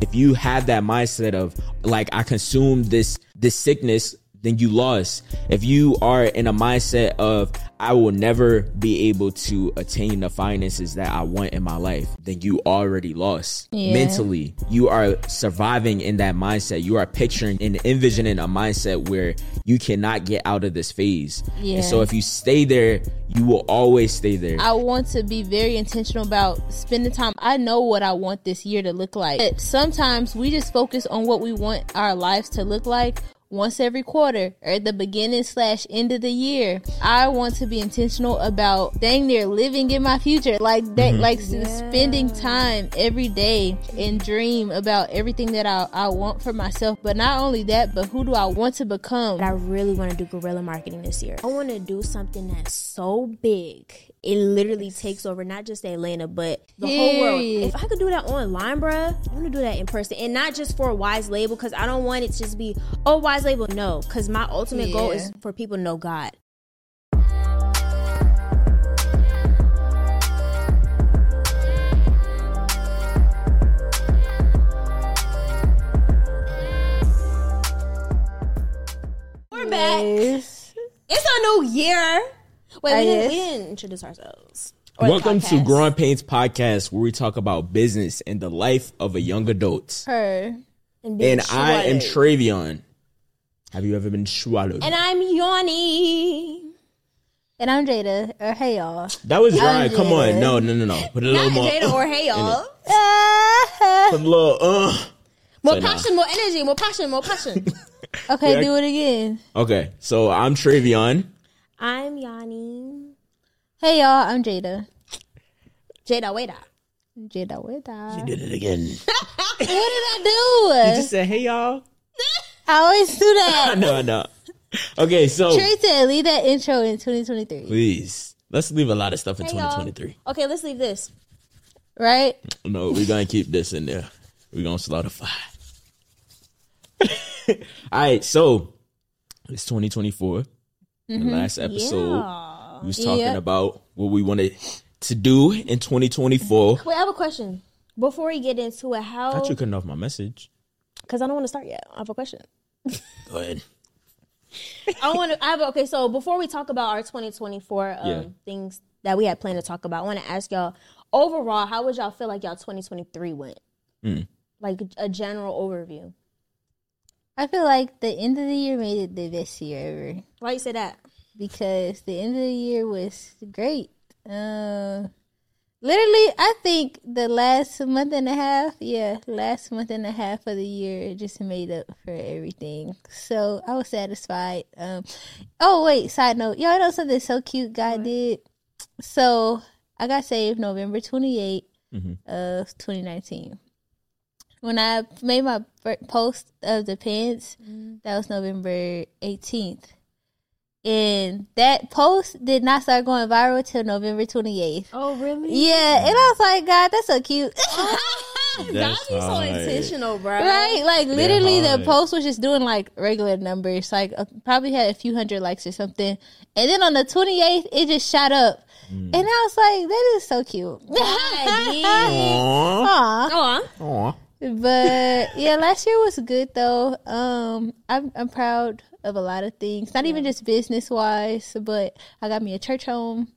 If you have that mindset of like I consumed this this sickness, then you lost. If you are in a mindset of I will never be able to attain the finances that I want in my life, then you already lost. Yeah. Mentally, you are surviving in that mindset. You are picturing and envisioning a mindset where you cannot get out of this phase. Yeah. And so if you stay there, you will always stay there. I want to be very intentional about spending time. I know what I want this year to look like. But sometimes we just focus on what we want our lives to look like once every quarter or at the beginning slash end of the year. I want to be intentional about dang near living in my future. Like that mm-hmm. like s- spending time every day and dream about everything that I, I want for myself. But not only that, but who do I want to become? I really want to do guerrilla marketing this year. I want to do something that's so big. It literally takes over not just Atlanta, but the whole world. If I could do that online, bruh, I want to do that in person. And not just for a Wise Label, because I don't want it to just be, oh, Wise Label. No, because my ultimate goal is for people to know God. We're back. Yes. It's a new year. Wait, we, didn't, we didn't introduce ourselves. Or Welcome to podcast. Growing Painz Podcast, where we talk about business and the life of a young adult. Her. And, And I am. Travion. Have you ever been swallowed? And I'm Yanni. And I'm Jada. Or hey y'all. that was dry. I'm Come Jada. on. No, no, no, no. Put a little Not more. Jada or Hey Y'all. Put a little, uh. More So, nah. passion, more energy, more passion, more passion. Okay, Yeah. do it again. Okay, so I'm Travion. I'm Yanni. Hey y'all, I'm Jada. Jada, wait up. Jada with that. Did it again. What did I do? You just said, hey, y'all. I always do that. I that. know, I know. Okay, so Trey said, leave that intro in 2023. please, let's leave a lot of stuff in Hey, y'all. 2023. Okay, let's leave this. Right? No, we're going to keep this in there. We're going to solidify. All right, so it's 2024. The last episode, Yeah. we was talking Yep. about what we wanted to do in 2024. Wait, I have a question. Before we get into it, how? I thought you couldn't off my message. Because I don't want to start yet. I have a question. Go ahead. I want to. I have okay. So before we talk about our 2024 um, Yeah. things that we had planned to talk about, I want to ask y'all overall, how would y'all feel like y'all 2023 went? Mm. Like a general overview. I feel like the end of the year made it the best year ever. Why you say that? Because the end of the year was great. Uh, literally, I think the last month and a half, yeah, last month and a half of the year just made up for everything. So I was satisfied. Um, oh, wait, side note. Y'all know something so cute God did? So I got saved November 28th Mhm. of 2019. When I made my post of the pants, that was November 18th. And that post did not start going viral till November 28th. Oh, really? Yeah, and I was like, God, that's so cute. God That's be so intentional, bro. right? Like, literally, the post was just doing like regular numbers. Like, uh, probably had a few hundred likes or something. And then on the 28th, it just shot up. And I was like, that is so cute. Aww. Aw. Oh, Aww. But yeah, last year was good though. Um, I'm I'm proud of a lot of things. Not even just business wise, but I got me a church home.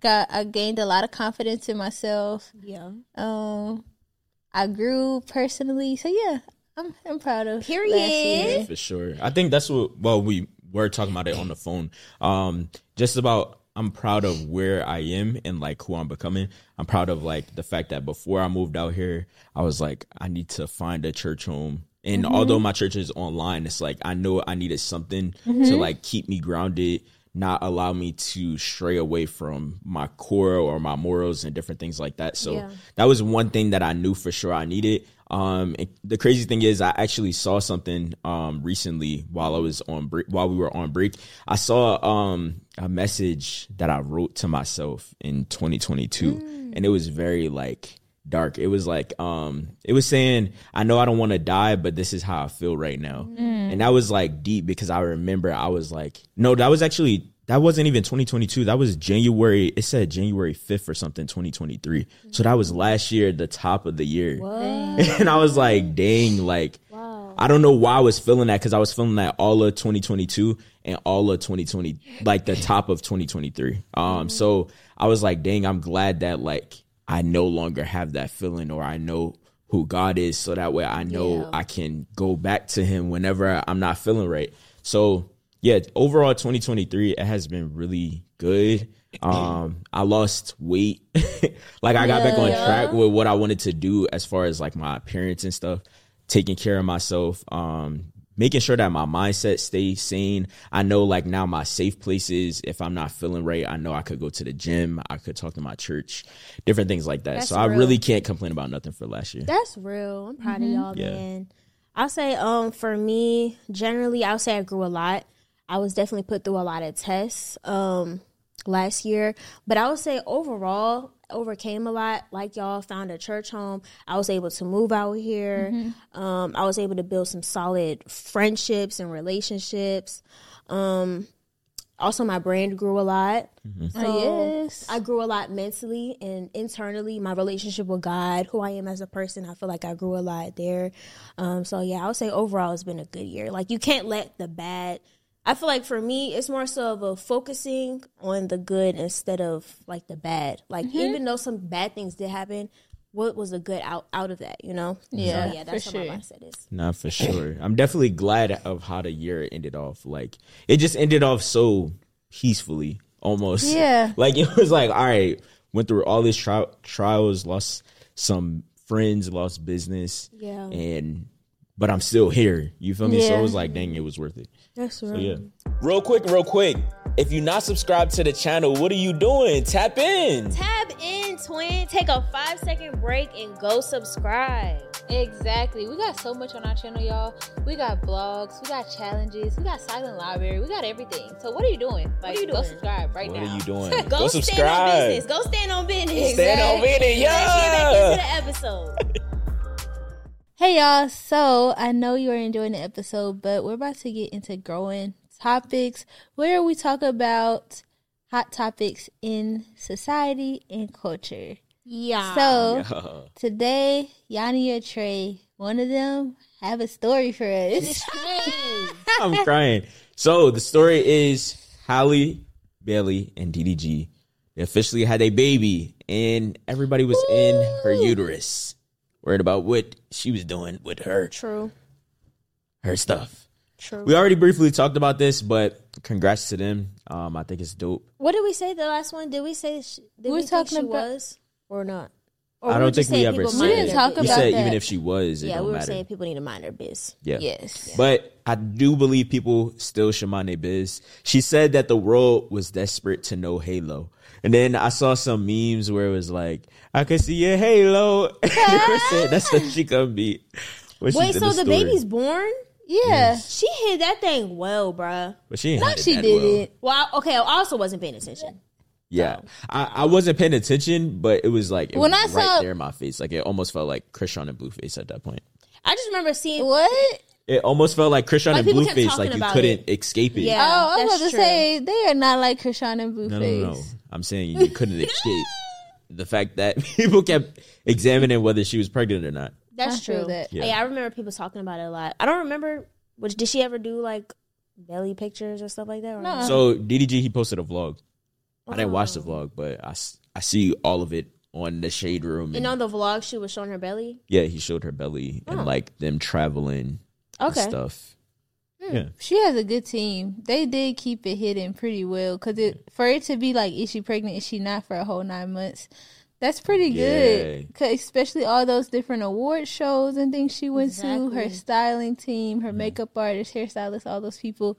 Got I gained a lot of confidence in myself. yeah. Um, I grew personally. So yeah, I'm I'm proud of. Period. last year. for sure. I think that's what. Well, we were talking about it on the phone. Um, just about. I'm proud of where I am and like who I'm becoming. I'm proud of like the fact that before I moved out here, I was like, I need to find a church home. And although my church is online, it's like I know I needed something to like keep me grounded, not allow me to stray away from my core or my morals and different things like that. So Yeah. that was one thing that I knew for sure I needed. Um, the crazy thing is, I actually saw something um recently while I was on break, while we were on break. I saw um a message that I wrote to myself in 2022, and it was very like dark. It was like um it was saying, I know I don't want to die, but this is how I feel right now. And that was like deep because I remember I was like, no, that was actually that wasn't even 2022. That was January. It said January 5th or something, 2023. So that was last year, the top of the year. And I was like, dang, like I don't know why I was feeling that because I was feeling that all of 2022 and all of 2020, like the top of 2023. Um, so I was like, dang, I'm glad that like I no longer have that feeling or I know who God is, so that way I know Yeah. I can go back to Him whenever I'm not feeling right. So yeah, overall 2023 it has been really good. Um, I lost weight, like I got back on track with what I wanted to do as far as like my appearance and stuff taking care of myself um making sure that my mindset stays sane i know like now my safe places if i'm not feeling right i know i could go to the gym i could talk to my church different things like that That's so i really can't complain about nothing for last year That's real. I'm proud of y'all, Yeah. man. I'll say, um, for me, generally, I'll say I grew a lot. I was definitely put through a lot of tests, um, last year. But I would say overall, overcame a lot. Like y'all found a church home. I was able to move out here. Um, I was able to build some solid friendships and relationships. Um, also, my brand grew a lot. So Oh, yes. I grew a lot mentally and internally. My relationship with God, who I am as a person, I feel like I grew a lot there. Um, so yeah, I would say overall it's been a good year. Like you can't let the bad. I feel like for me, it's more so of a focusing on the good instead of like the bad. Like mm-hmm. even though some bad things did happen, what was the good out out of that? You know? Yeah, so, yeah. That's for what sure. my mindset is. Not for sure. I'm definitely glad of how the year ended off. Like it just ended off so peacefully, almost. Yeah. Like it was like, all right, went through all these tri- trials, lost some friends, lost business, Yeah, and but I'm still here. You feel me? So it was like, dang, it was worth it. That's right. Yeah. Real quick, real quick. If you're not subscribed to the channel, what are you doing? Tap in. Tap in, twin. Take a five second break and go subscribe. Exactly. We got so much on our channel, y'all. We got blogs, we got challenges, we got silent library, we got everything. So what are you doing? Like, are you go doing? subscribe right What now. What are you doing? Go, Go stand on business. Go stand on business. Stand on business, Let's get back into the episode. Hey y'all, so I know you are enjoying the episode, but we're about to get into growing topics where we talk about hot topics in society and culture. Yeah. So today, Yanni or Trey, one of them have a story for us. I'm crying. So the story is Halle Bailey and DDG. They officially had a baby, and everybody was in her uterus, worried about what she was doing with her True. her stuff. True. We already briefly talked about this, but congrats to them. Um, I think it's dope. What did we say the last one? Did we say sh- did We we, were think talking she about- was or not? Or I don't think we ever people said. We didn't talk business? We about said that. even if she was, it Yeah, don't we were matter. saying people need to mind their biz. Yeah. yes. But I do believe people still should mind their biz. She said that the world was desperate to know Halo. And then I saw some memes where it was like, I can see your Halo. they that's what she gonna be. Wait, so the story. baby's born? Yeah. She hid that thing well, bruh. But she ain't No, it she did well. it. Well, I, okay, I also wasn't paying attention. Yeah. I, I wasn't paying attention, but it was like it When was I right saw- there in my face. Like it almost felt like Chrisean and Blueface at that point. I just remember seeing What? It almost felt like Chrisean Like, and Blueface, like you couldn't it. escape it. Yeah. oh, I was about to true. say they are not like Chrisean and Blueface. No, no, no. I'm saying you couldn't escape the fact that people kept examining whether she was pregnant or not. That's I feel true. that. Yeah. Yeah. I remember people talking about it a lot. I don't remember. Which did she ever do like belly pictures or stuff like that? Or No. So DDG he posted a vlog. I didn't watch the vlog, but I, I see all of it on the shade room. And on the vlog, she was showing her belly. yeah, he showed her belly and oh. like them traveling and Okay. stuff. Hmm. Yeah. She has a good team. They did keep it hidden pretty well because it for it to be like, is she pregnant? Is she not for a whole nine months? That's pretty good, Yeah. 'Cause especially all those different award shows and things she went to. Her styling team, her makeup artist, hairstylist, all those people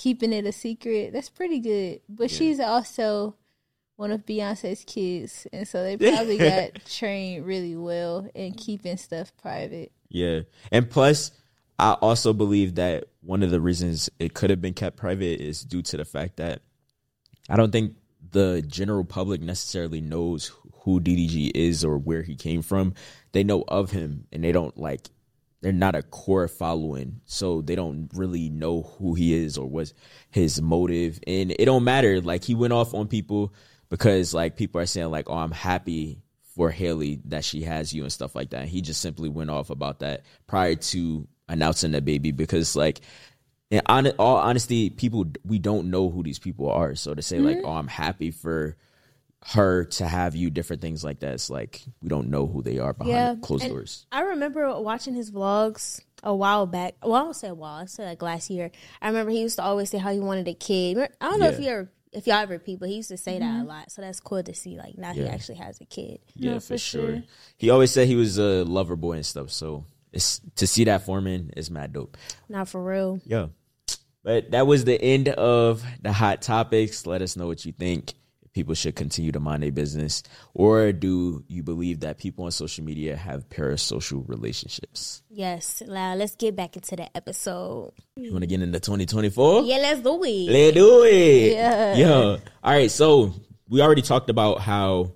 keeping it a secret. That's pretty good. But she's also one of Beyonce's kids, and so they probably got trained really well in keeping stuff private. Yeah. And plus, I also believe that one of the reasons it could have been kept private is due to the fact that I don't think the general public necessarily knows who DDG is or where he came from. They know of him and they don't like they're not a core following, so they don't really know who he is or what's his motive. And it don't matter. Like he went off on people because like people are saying like, "Oh, I'm happy for Haley that she has you and stuff like that." he just simply went off about that prior to announcing the baby because like in all honesty, people we don't know who these people are. So to say like, mm-hmm. "Oh, I'm happy for." Her to have you different things like that it's like we don't know who they are behind Yeah, closed and doors I remember watching his vlogs a while back. Well, I don't say a while. I said like last year. I remember he used to always say how he wanted a kid. I don't know if you ever, if y'all ever people, he used to say that a mm-hmm. lot. So that's cool to see. Like now he actually has a kid. Yeah, No, for, for sure. sure. He always said he was a lover boy and stuff. So it's to see that forming is mad dope. Not for real. Yeah. But that was the end of the hot topics. Let us know what you think. People should continue to mind their business, or do you believe that people on social media have parasocial relationships? Yes. Now let's get back into the episode. You want to get into 2024? Yeah, let's do it. Let's do it. Yeah. Yeah. All right. So we already talked about how,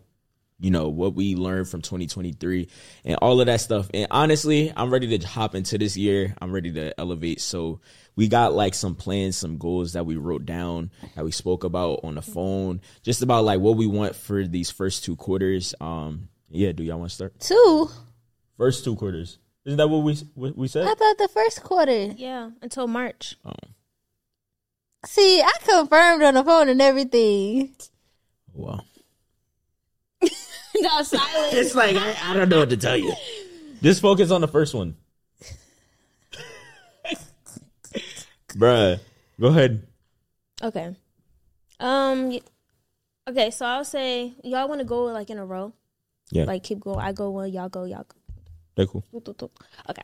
you know, what we learned from 2023 and all of that stuff. And honestly, I'm ready to hop into this year. I'm ready to elevate. So we got like some plans, some goals that we wrote down, that we spoke about on the phone, just about like what we want for these first two quarters. Um, yeah. Do y'all want to start? Two. First two quarters. Isn't that what we what we said? I thought the first quarter. Yeah, until March. See, I confirmed on the phone and everything. Wow. no silence. It's like I, I don't know what to tell you. Just focus on the first one. Bruh. Go ahead. Okay. Um. Okay, so I'll say y'all want to go like in a row. Yeah. Like keep going. I go one. Y'all go. Y'all go. They're cool. Okay.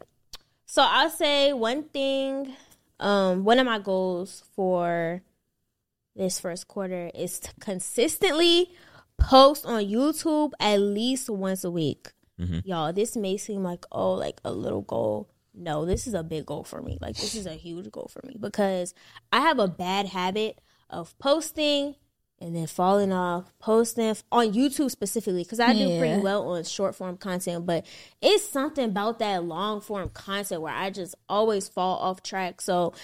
So I'll say one thing. Um, one of my goals for this first quarter is to consistently post on YouTube at least once a week. Y'all, this may seem like oh, like a little goal. No, this is a big goal for me. Like this is a huge goal for me because I have a bad habit of posting and then falling off, posting on YouTube specifically because I do pretty well on short form content, but it's something about that long form content where I just always fall off track. So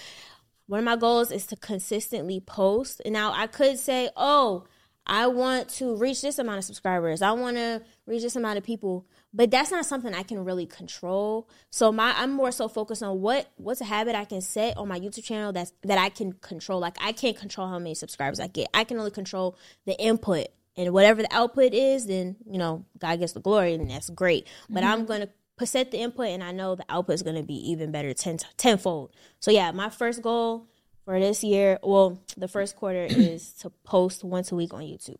one of my goals is to consistently post. And now I could say, oh, I want to reach this amount of subscribers. I want to reach this amount of people. But that's not something I can really control. So my I'm more so focused on what what's a habit I can set on my YouTube channel that's that I can control. Like I can't control how many subscribers I get. I can only control the input. And whatever the output is, then, you know, God gets the glory and that's great. But I'm mm-hmm. gonna set the input and I know the output is gonna be even better ten tenfold. So yeah, my first goal for this year, well, the first quarter is to post once a week on YouTube.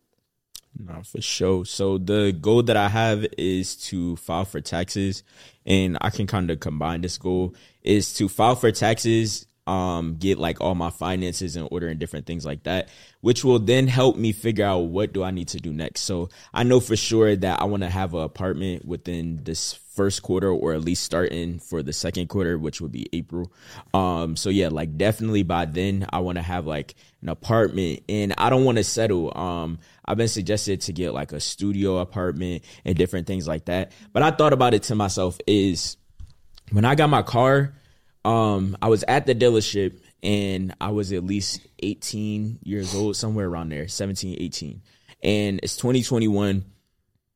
No, for sure. So the goal that I have is to file for taxes, and I can kind of combine this goal is to file for taxes, um, get like all my finances in order and different things like that, which will then help me figure out what do I need to do next. So I know for sure that I want to have an apartment within this first quarter or at least starting for the second quarter which would be april um so yeah like definitely by then i want to have like an apartment and i don't want to settle um i've been suggested to get like a studio apartment and different things like that but i thought about it to myself is when i got my car um i was at the dealership and i was at least 18 years old somewhere around there 17 18 and it's 2021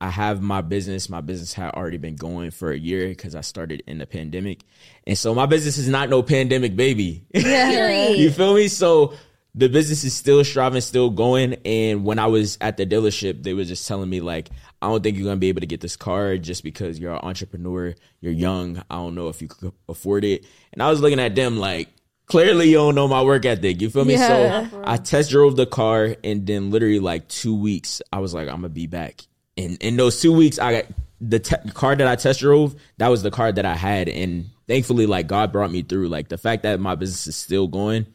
I have my business. My business had already been going for a year because I started in the pandemic. And so my business is not no pandemic baby. Yeah. you feel me? So the business is still striving, still going. And when I was at the dealership, they were just telling me like, I don't think you're gonna be able to get this car just because you're an entrepreneur, you're young. I don't know if you could afford it. And I was looking at them like, clearly you don't know my work ethic. You feel me? Yeah. So I test drove the car, and then literally like two weeks, I was like, I'm gonna be back. And in those two weeks, I got the te- car that I test drove. That was the car that I had, and thankfully, like God brought me through. Like the fact that my business is still going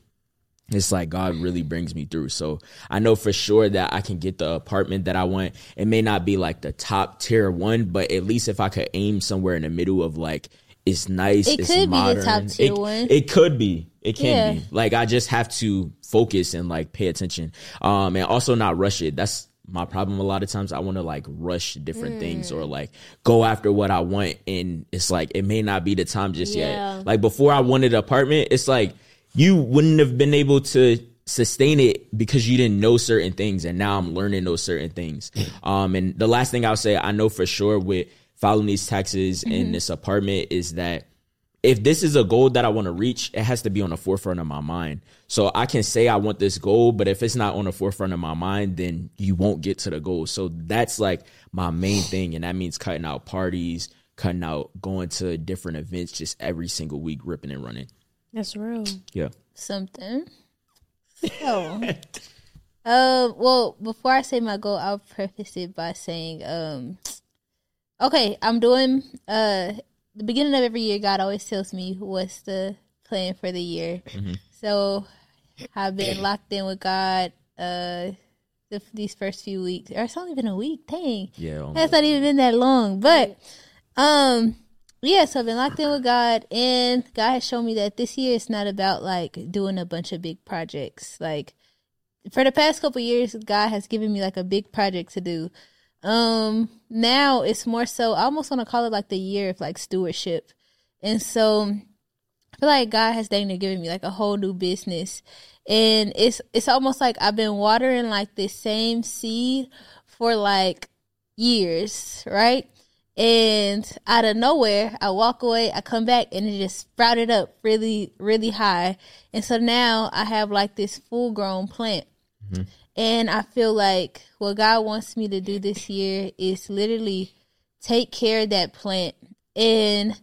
it's like God really brings me through. So I know for sure that I can get the apartment that I want. It may not be like the top tier one, but at least if I could aim somewhere in the middle of like it's nice, It it's could be the top tier it, one. It could be. It can Yeah. be. Like I just have to focus and like pay attention. Um and also not rush it. That's my problem a lot of times I want to like rush different things or like go after what I want and it's like it may not be the time just Yeah. yet. Like before I wanted an apartment, it's like you wouldn't have been able to sustain it because you didn't know certain things and now I'm learning those certain things. Um and the last thing I'll say I know for sure with filing these taxes in this apartment is that if this is a goal that I want to reach, it has to be on the forefront of my mind. So I can say I want this goal, but if it's not on the forefront of my mind, then you won't get to the goal. So that's like my main thing. And that means cutting out parties, cutting out going to different events just every single week, ripping and running. That's real. Yeah. something. So, uh, well, before I say my goal, I'll preface it by saying, um, okay, I'm doing uh the beginning of every year. God always tells me what's the plan for the year. So, I've been locked in with God. Uh, the, these first few weeks, or it's only been a week. Dang, Yeah. that's not even been that long. But um yeah, so I've been locked in with God and God has shown me that this year it's not about like doing a bunch of big projects. Like for the past couple years, God has given me like a big project to do. Um now it's more so I almost want to call it like the year of like stewardship. And so I feel like God has dang near given me like a whole new business. And it's it's almost like I've been watering like this same seed for like years, right? And out of nowhere, I walk away, I come back, and it just sprouted up really, really high. And so now I have like this full grown plant. Mm-hmm. And I feel like what God wants me to do this year is literally take care of that plant and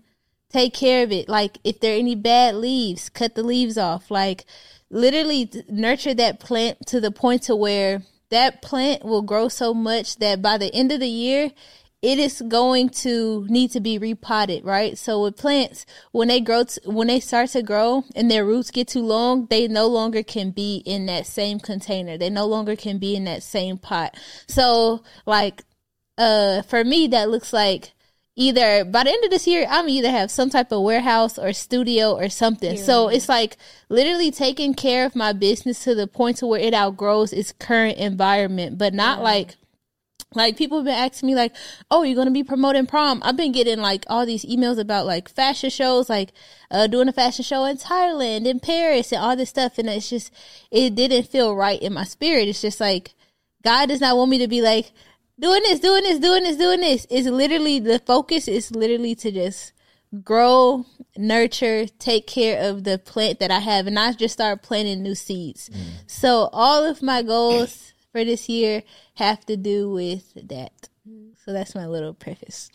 take care of it. Like if there are any bad leaves, cut the leaves off. Like literally nurture that plant to the point to where that plant will grow so much that by the end of the year it is going to need to be repotted, right? So with plants, when they grow, t- when they start to grow and their roots get too long, they no longer can be in that same container. They no longer can be in that same pot. So like, uh, for me, that looks like either by the end of this year, I'm either have some type of warehouse or studio or something. So it's like literally taking care of my business to the point to where it outgrows its current environment, but not like like people have been asking me like, "Oh, you're gonna be promoting prom?" I've been getting like all these emails about like fashion shows, like uh, doing a fashion show in Thailand, in Paris, and all this stuff, and it's just it didn't feel right in my spirit. It's just like God does not want me to be like doing this, doing this, doing this, doing this. It's literally the focus is literally to just grow, nurture, take care of the plant that I have, and not just start planting new seeds. So all of my goals for this year have to do with that. So that's my little preface.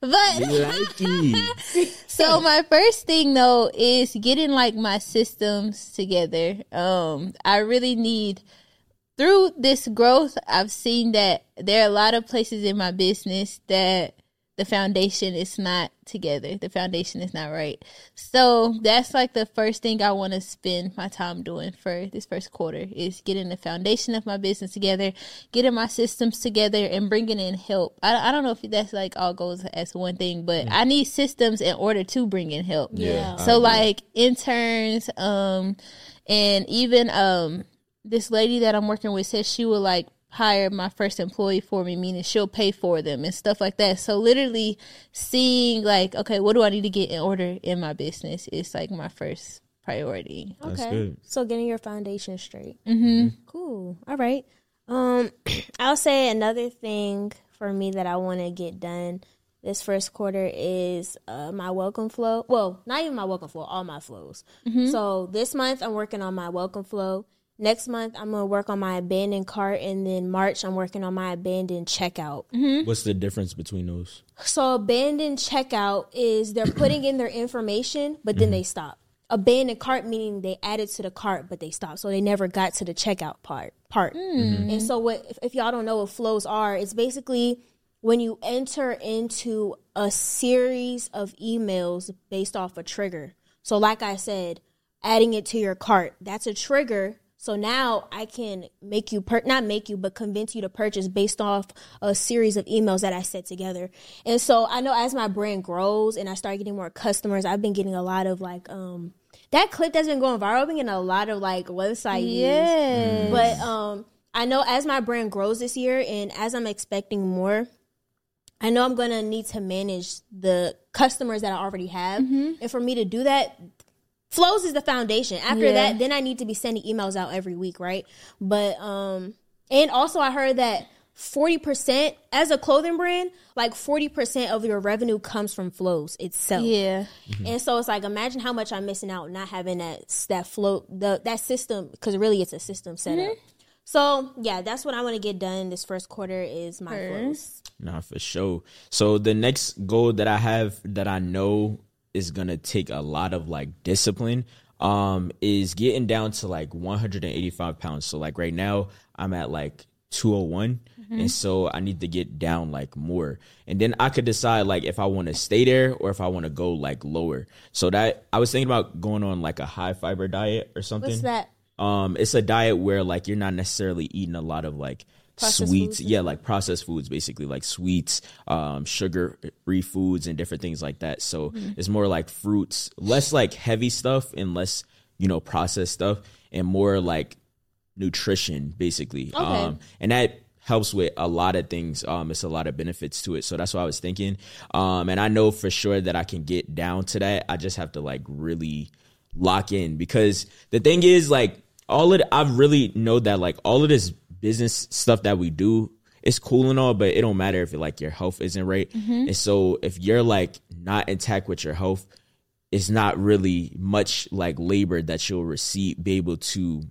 But so my first thing though is getting like my systems together. Um I really need through this growth I've seen that there are a lot of places in my business that the foundation is not together. The foundation is not right. So that's like the first thing I want to spend my time doing for this first quarter is getting the foundation of my business together, getting my systems together, and bringing in help. I, I don't know if that's like all goes as one thing, but I need systems in order to bring in help. Yeah. So like interns, um, and even um, this lady that I'm working with says she would like hire my first employee for me, meaning she'll pay for them and stuff like that. So literally seeing like, okay, what do I need to get in order in my business is like my first priority. That's okay. good. So getting your foundation straight. Mm-hmm. Cool. All right. Um, I'll say another thing for me that I want to get done this first quarter is uh, my welcome flow. Well, not even my welcome flow, all my flows. So this month I'm working on my welcome flow. Next month, I'm gonna work on my abandoned cart, and then March, I'm working on my abandoned checkout. Mm-hmm. What's the difference between those? So abandoned checkout is they're putting in their information, but then mm-hmm. they stop. Abandoned cart meaning they added to the cart, but they stopped, so they never got to the checkout part. Part. Hmm. Mm-hmm. And so, what if, if y'all don't know what flows are? It's basically when you enter into a series of emails based off a trigger. So, like I said, adding it to your cart that's a trigger. So now I can make you per- not make you, but convince you to purchase based off a series of emails that I set together. And so I know as my brand grows and I start getting more customers, I've been getting a lot of like um that clip that's been going viral. I've been getting a lot of like website views. Yeah. But um, I know as my brand grows this year and as I'm expecting more, I know I'm gonna need to manage the customers that I already have. And for me to do that, flows is the foundation. After Yeah. that, then I need to be sending emails out every week, right? But um, and also I heard that. 40% as a clothing brand, like 40% of your revenue comes from flows itself. Yeah. And so it's like imagine how much I'm missing out not having that that flow the that system because really it's a system set up. So yeah, that's what I want to get done this first quarter is my flows. Nah, for sure. So the next goal that I have that I know is gonna take a lot of like discipline um is getting down to like 185 pounds. So like right now I'm at like 201 and so I need to get down like more. And then I could decide like if I want to stay there or if I want to go like lower. So that I was thinking about going on like a high fiber diet or something. What's that? Um, it's a diet where like you're not necessarily eating a lot of like Processed sweets. Yeah, like processed foods, basically like sweets, um, sugar free foods and different things like that. So Mm-hmm. it's more like fruits, less like heavy stuff and less, you know, processed stuff and more like nutrition basically. Um, and that helps with a lot of things. Um, it's a lot of benefits to it. So that's what I was thinking. Um, and I know for sure that I can get down to that. I just have to like really lock in because the thing is like all of the, I really know that like all of this business stuff that we do it's cool and all, but it don't matter if it, like your health isn't right. And so if you're like not intact with your health, it's not really much like labor that you'll receive be able to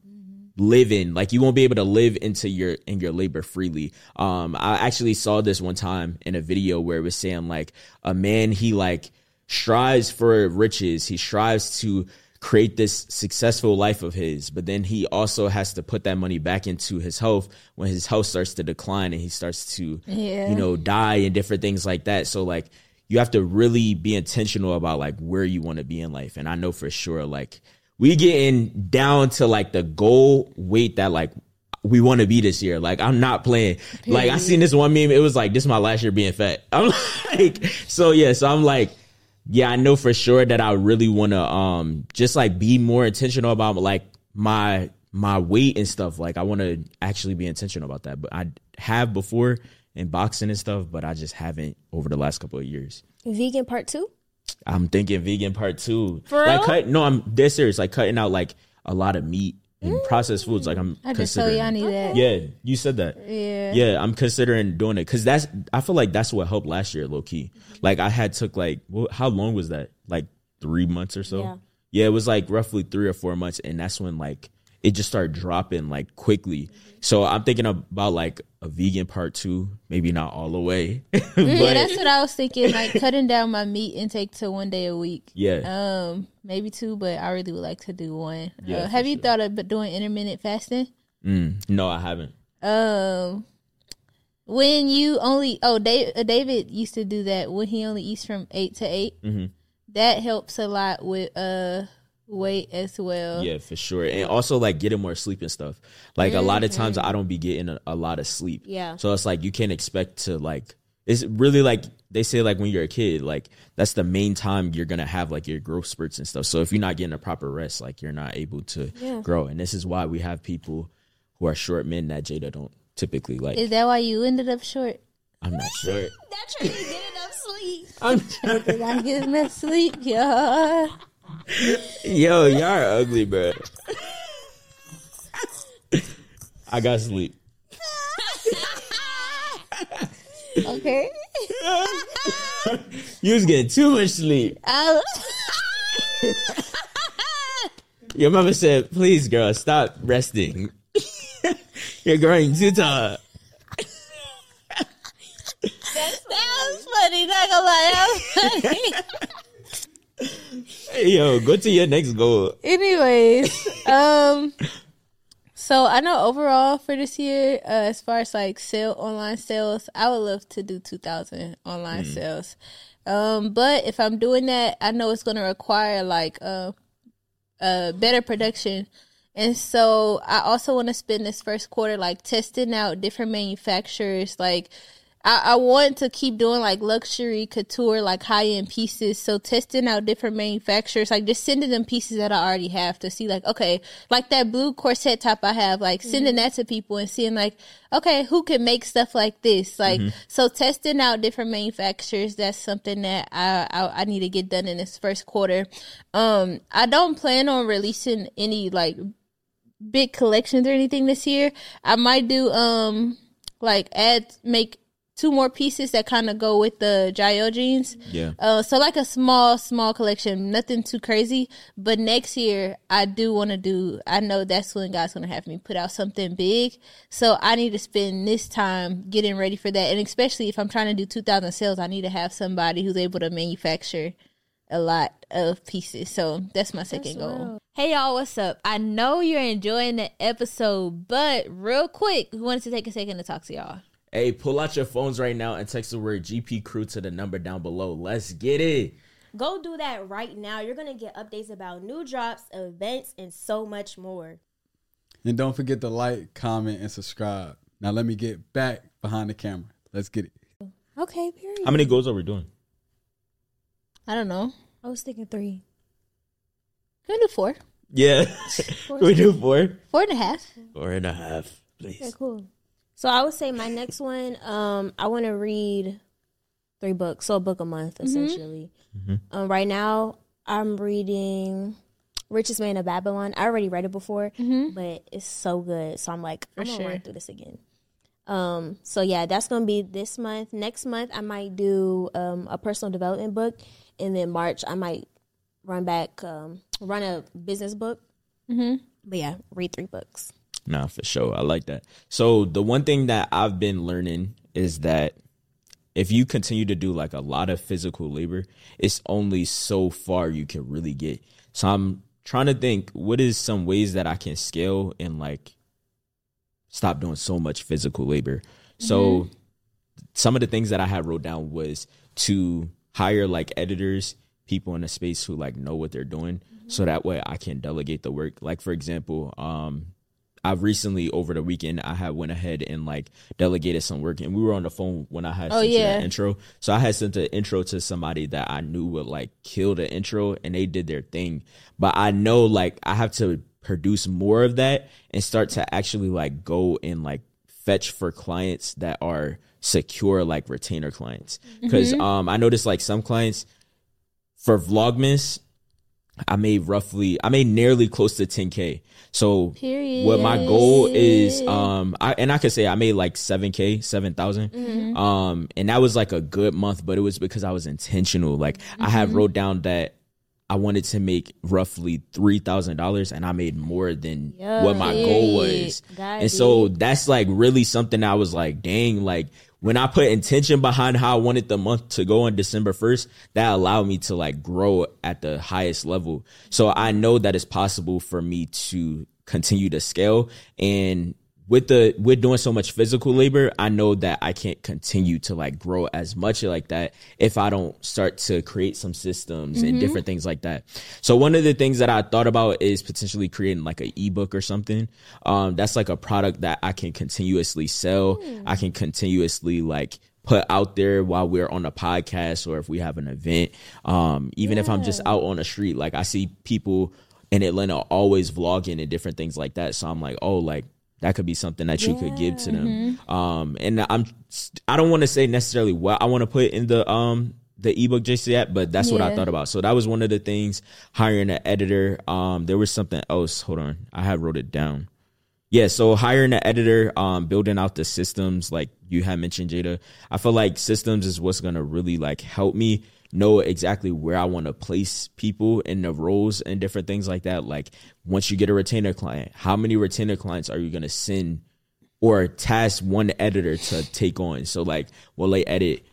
live in. Like you won't be able to live into your in your labor freely. Um i actually saw this one time in a video where it was saying like a man he like strives for riches. He strives to create this successful life of his but then he also has to put that money back into his health when his health starts to decline and he starts to Yeah. you know die and different things like that so like you have to really be intentional about like where you want to be in life and i know for sure like we getting down to like the goal weight that like we want to be this year. Like I'm not playing. Like I seen this one meme. It was like this is my last year being fat. I'm like so yeah. So I'm like yeah. I know for sure that I really want to um just like be more intentional about like my my weight and stuff. Like I want to actually be intentional about that. But I have before in boxing and stuff, but I just haven't over the last couple of years. Vegan part two? I'm thinking vegan part two. For like real? cut no, I'm dead serious. Like cutting out like a lot of meat and mm. processed foods. Like I'm I just told considering. Yanni that. Yeah, you said that. Yeah. Yeah, I'm considering doing it because that's. I feel like that's what helped last year, low key. Like I had took like, well, how long was that? Like three months or so. Yeah. Yeah, it was like roughly three or four months, and that's when like it just started dropping like quickly. So I'm thinking about like a vegan part two, maybe not all the way, but Yeah, that's what I was thinking. Like cutting down my meat intake to one day a week. yeah. Um, maybe two, but I really would like to do one. Yeah, uh, have you sure. thought of doing intermittent fasting? Mm, no, I haven't. Um, when you only oh David, uh, David used to do that when he only eats from eight to 8 Mhm. That helps a lot with uh weight as well. Yeah, for sure. And also like getting more sleep and stuff. Like a lot of times mm-hmm. I don't be getting a, a lot of sleep. Yeah. So it's like you can't expect to like it's really like they say like when you're a kid, like that's the main time you're gonna have like your growth spurts and stuff. So if you're not getting a proper rest, like you're not able to Yeah. grow. And this is why we have people who are short men that Jada don't typically like. Is that why you ended up short? I'm not sure. That's true. You get enough sleep. I'm Did I get enough sleep? Yeah. Yo, y'all are ugly, bro. I got sleep. Okay. You was getting too much sleep. Oh. Your mama said, "Please, girl, stop resting. You're growing too tall." That was funny. Not gonna lie, that was funny. Hey, yo, go to your next goal. Anyways, um, so I know overall for this year, uh, as far as like sale online sales, I would love to do two thousand online sales. Um, but if I'm doing that, I know it's going to require like uh, uh, better production. And so I also want to spend this first quarter like testing out different manufacturers, like I, I want to keep doing like luxury couture, like high end pieces. So testing out different manufacturers, like just sending them pieces that I already have to see, like okay, like that blue corset top I have, like sending that to people and seeing like okay, who can make stuff like this? Like so, testing out different manufacturers. That's something that I, I I need to get done in this first quarter. Um, I don't plan on releasing any like big collections or anything this year. I might do um like add make two more pieces that kind of go with the Jayo jeans. Yeah. Uh, so like a small small collection, nothing too crazy. But next year I do want to do. I know that's when God's gonna have me put out something big. So I need to spend this time getting ready for that, and especially if I'm trying to do 2,000 sales, I need to have somebody who's able to manufacture a lot of pieces. So that's my second goal. Hey y'all, what's up? I know you're enjoying the episode, but real quick, we wanted to take a second to talk to y'all. Hey, pull out your phones right now and text the word GP Crew to the number down below. Let's get it. Go do that right now. You're gonna get updates about new drops, events, and so much more. And don't forget to like, comment, and subscribe. Now let me get back behind the camera. Let's get it. Okay, period. How many goals are we doing? I don't know. I was thinking three. Can we do four? Yeah. Can we do four. Four and a half. Four and a half, please. Okay, cool. So I would say my next one, um, I want to read three books, so a book a month essentially. Um, right now, I'm reading Richest Man of Babylon. I already read it before, but it's so good. So I'm like, I'm gonna sure. run through this again. Um, so yeah, that's gonna be this month. Next month, I might do um, a personal development book, and then March, I might run back, um, run a business book. Mm-hmm. But yeah, read three books. Nah, for sure. I like that. So the one thing that I've been learning is that if you continue to do like a lot of physical labor, it's only so far you can really get. So I'm trying to think what is some ways that I can scale and like stop doing so much physical labor. So some of the things that I had wrote down was to hire like editors, people in the space who like know what they're doing, so that way I can delegate the work. Like for example, um, I've recently over the weekend I had went ahead and like delegated some work, and we were on the phone when I had Oh, sent yeah. that intro. So I had sent an intro to somebody that I knew would like kill the intro, and they did their thing. But I know like I have to produce more of that and start to actually like go and like fetch for clients that are secure like retainer clients because um i noticed like some clients for vlogmas i made roughly i made nearly close to 10k so Period. what my goal is um i and i could say i made like 7k 7000 um and that was like a good month but it was because i was intentional. Like i have wrote down that I wanted to make roughly three thousand dollars, and I made more than what my goal was. And so that's like really something I was like, dang, like when I put intention behind how I wanted the month to go on December 1st, that allowed me to like grow at the highest level. So I know that it's possible for me to continue to scale and with the with doing so much physical labor, I know that I can't continue to like grow as much like that if I don't start to create some systems and different things like that. So one of the things that I thought about is potentially creating like an ebook or something. Um, that's like a product that I can continuously sell. I can continuously like put out there while we're on a podcast or if we have an event. Um, even if I'm just out on the street, like I see people in Atlanta always vlogging and different things like that. So I'm like, oh, like that could be something that you could give to them. Um, and I'm, I don't want to say necessarily what I want to put in the, um, the ebook just yet, but that's what I thought about. So that was one of the things hiring an editor. Um, there was something else. Hold on. I have wrote it down. Yeah, so hiring an editor, um, building out the systems, like you had mentioned, Jada. I feel like systems is what's gonna really like help me know exactly where I want to place people in the roles and different things like that. Like once you get a retainer client, how many retainer clients are you gonna send or task one editor to take on? So like, will they edit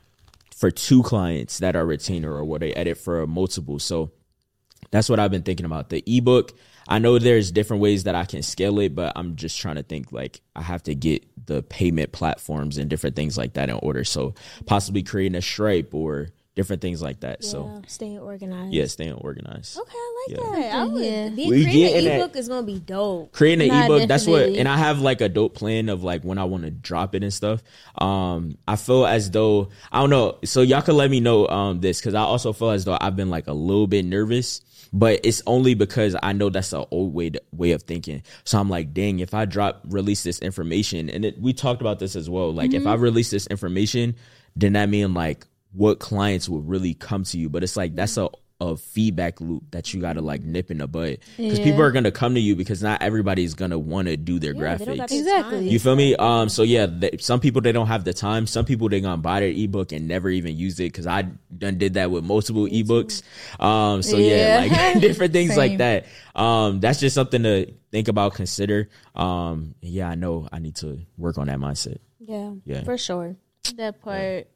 for two clients that are retainer, or will they edit for multiple? So that's what I've been thinking about. The ebook, I know there's different ways that I can scale it, but I'm just trying to think like I have to get the payment platforms and different things like that in order. So possibly creating a Stripe or different things like that. So Yeah, staying organized. yeah, staying organized. Okay, I like Yeah. that. I would. Yeah. Be, We creating an ebook is gonna be dope. creating an Nah, ebook that's what and i have like a dope plan of like when i want to drop it and stuff um i feel as though i don't know so y'all can let me know um this because i also feel as though i've been like a little bit nervous but it's only because i know that's an old way to, way of thinking so i'm like dang if i drop release this information and it, we talked about this as well like if i release this information then that mean like what clients will really come to you but it's like that's a a feedback loop that you gotta like nip in the bud because Yeah. people are gonna come to you because not everybody's gonna want to do their Yeah, they don't got graphics. Exactly. You feel me? Um. So yeah, they, some people they don't have the time. Some people they gonna buy their ebook and never even use it because I done did that with multiple ebooks. Um. So yeah, Yeah. like different things like that. Um. That's just something to think about, consider. Um. Yeah, I know I need to work on that mindset. Yeah, Yeah. for sure. That part.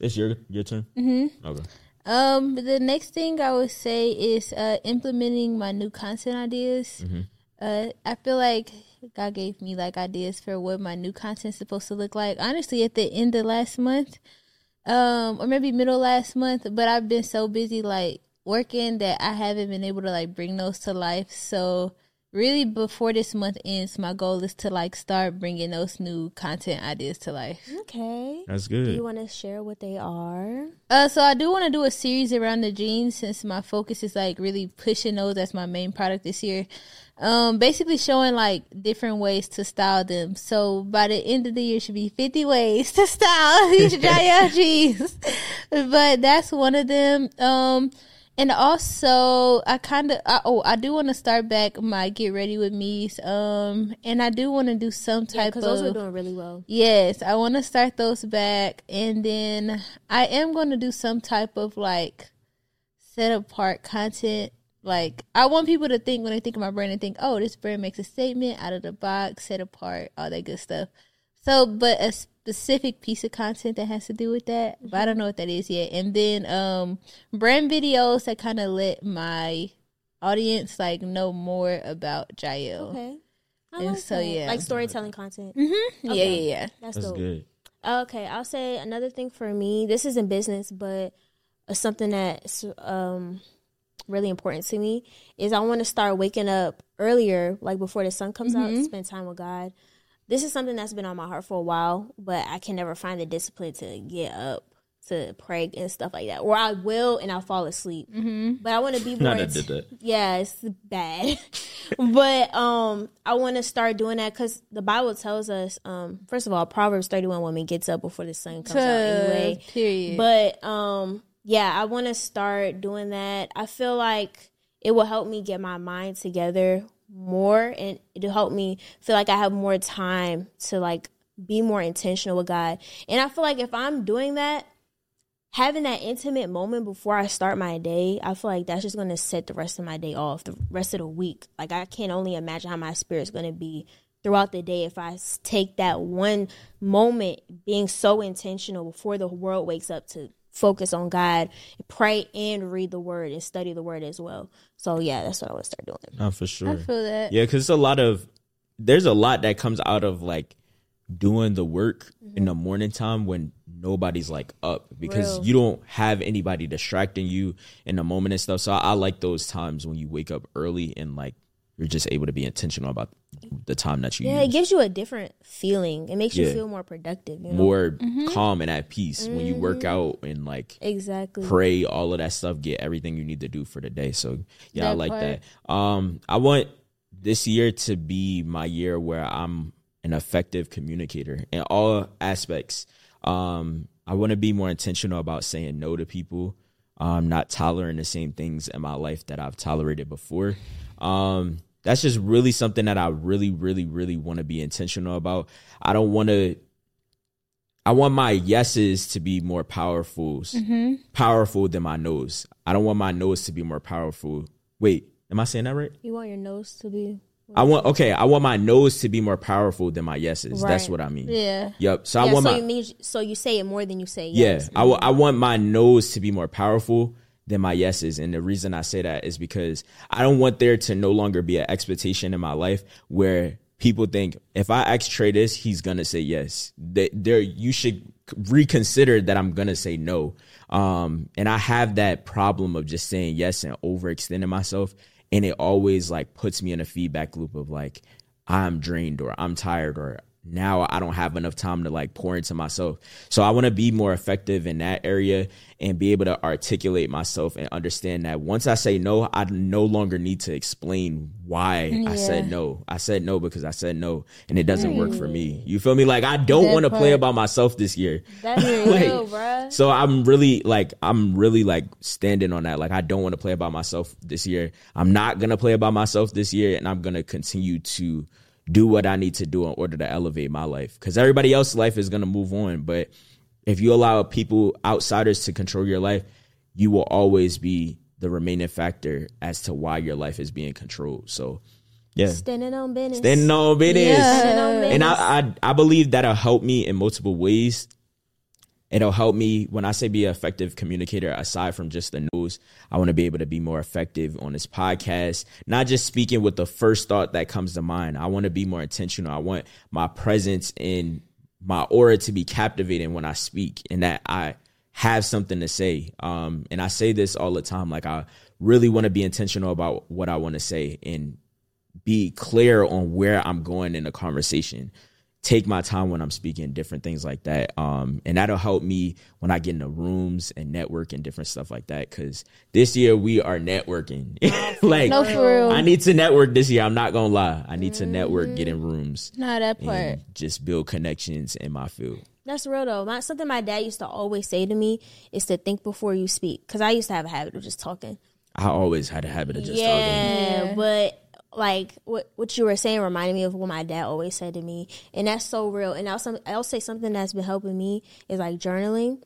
It's your your turn. Mm-hmm. Okay. Um, the next thing I would say is uh, implementing my new content ideas. Uh, I feel like God gave me like ideas for what my new content's supposed to look like. Honestly, at the end of last month, um, or maybe middle last month, but I've been so busy like working that I haven't been able to like bring those to life. So really, before this month ends, my goal is to like start bringing those new content ideas to life. Okay. That's good Do good. you want to share what they are? Uh, so I do want to do a series around the jeans since my focus is like really pushing those as my main product this year. Um, basically showing like different ways to style them. So by the end of the year, should be 50 ways to style these Jael jeans. But that's one of them. Um, and also I kind of, oh, I do want to start back my get ready with me's. Um, and I do want to do some Yeah, type because of. those were doing really well. Yes, I want to start those back, and then I am going to do some type of like set apart content. Like I want people to think when they think of my brand and think, "Oh, this brand makes a statement out of the box, set apart, all that good stuff." So, but a specific piece of content that has to do with that, but I don't know what that is yet. And then um brand videos that kind of let my audience like know more about Jael. Okay. I And like so, that. yeah. like storytelling content. Yeah, Okay. yeah, yeah. That's, That's dope. good. Okay, I'll say another thing for me. This isn't business, but uh, something that's um really important to me is I want to start waking up earlier, like before the sun comes out, to spend time with God. This is something that's been on my heart for a while, but I can never find the discipline to get up to pray and stuff like that. Or I will and I'll fall asleep. But I want to be more. Not I int- did that. yeah, it's bad. but um I want to start doing that cuz the Bible tells us um first of all Proverbs 31 woman gets up before the sun comes out anyway. Period. But um yeah, I want to start doing that. I feel like it will help me get my mind together more and it'll help me feel like I have more time to like be more intentional with God. And I feel like if I'm doing that having that intimate moment before I start my day, I feel like that's just going to set the rest of my day off, the rest of the week. Like I can't only imagine how my spirit's going to be throughout the day if I take that one moment being so intentional before the world wakes up to focus on God, pray and read the word and study the word as well. So yeah, that's what I would start doing. Not for sure. I feel that. Yeah, because it's a lot of there's a lot that comes out of like doing the work mm-hmm. in the morning time when nobody's like up because Real. you don't have anybody distracting you in the moment and stuff. So I, I like those times when you wake up early and like you're just able to be intentional about the time that you Yeah, it gives you a different feeling. It makes you feel more productive. You know? More calm and at peace when you work out and like exactly. pray, all of that stuff, get everything you need to do for the day. So yeah, I like part. that. Um, I want this year to be my year where I'm an effective communicator in all aspects. Um, I want to be more intentional about saying no to people. Um, not tolerating the same things in my life that I've tolerated before. Um, that's just really something that I really, really, really want to be intentional about. I don't want to. I want my yeses to be more powerful, mm-hmm. powerful than my no's. I don't want my no's to be more powerful. Wait, am I saying that right? You want your nose to be. I want okay. I want my no's to be more powerful than my yeses. That's what I mean. Yeah. Yep. So I want so my you mean so you say it more than you say yeah, yes. I, wa- I want my no's to be more powerful than my yeses. And the reason I say that is because I don't want there to no longer be an expectation in my life where people think if I ask Trey this, he's gonna say yes. There you should reconsider that I'm gonna say no. Um, and I have that problem of just saying yes and overextending myself. And it always like puts me in a feedback loop of like, I'm drained or I'm tired or now I don't have enough time to like pour into myself. So I want to be more effective in that area and be able to articulate myself and understand that once I say no, I no longer need to explain why I said no. I said no because I said no and it doesn't work for me. You feel me? Like I don't want to play about myself this year. That's Like, real, bruh. So I'm really like I'm really like standing on that. Like I don't want to play about myself this year. I'm not gonna play about myself this year, and I'm gonna continue to do what I need to do in order to elevate my life. Because everybody else's life is gonna move on, but if you allow people outsiders to control your life, you will always be the remaining factor as to why your life is being controlled. So yeah. Standing on business. Standing on business. Yeah. Standing on business. And I, I I believe that'll help me in multiple ways. It'll help me when I say be an effective communicator, aside from just the news, I want to be able to be more effective on this podcast, not just speaking with the first thought that comes to mind. I want to be more intentional. I want my presence and my aura to be captivating when I speak and that I have something to say. Um, and I say this all the time. Like I really want to be intentional about what I want to say and be clear on where I'm going in the conversation. Take my time when I'm speaking, different things like that. Um, and that'll help me when I get into rooms and network and different stuff like that. Cause this year we are networking. like No, for real. I need to network this year. I'm not gonna lie. I need to network, get in rooms, Nah, that part. and just build connections in my field. That's real though. My, something my dad used to always say to me is to think before you speak. Because I used to have a habit of just talking. I always had a habit of just talking. yeah, Yeah. but like what what you were saying reminded me of what my dad always said to me, and that's so real. And I'll some I'll say something that's been helping me is like journaling.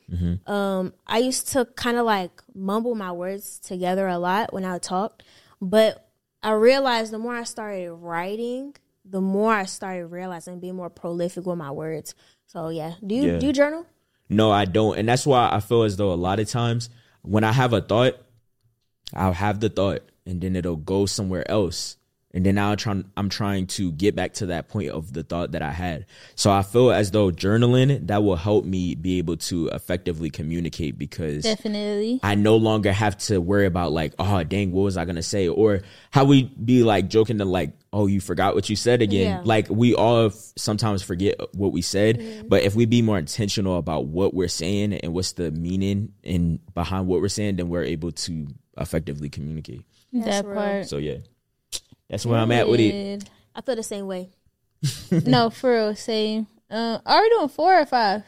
Um, I used to kind of like mumble my words together a lot when I talked, but I realized the more I started writing, the more I started realizing being more prolific with my words. So yeah, do you Yeah. do you journal? No, I don't. And that's why I feel as though a lot of times when I have a thought, I'll have the thought and then it'll go somewhere else. And then I'll try, I'm trying to get back to that point of the thought that I had. So I feel as though journaling, that will help me be able to effectively communicate because Definitely. I no longer have to worry about like, oh dang, what was I gonna say? Or how we be like joking to like, oh, you forgot what you said again. Yeah. Like we all f- sometimes forget what we said, but if we be more intentional about what we're saying and what's the meaning and behind what we're saying, then we're able to effectively communicate. that real. part. So yeah, that's where I'm at with it. I feel the same way. no, for real, same. Uh, are we doing four or five?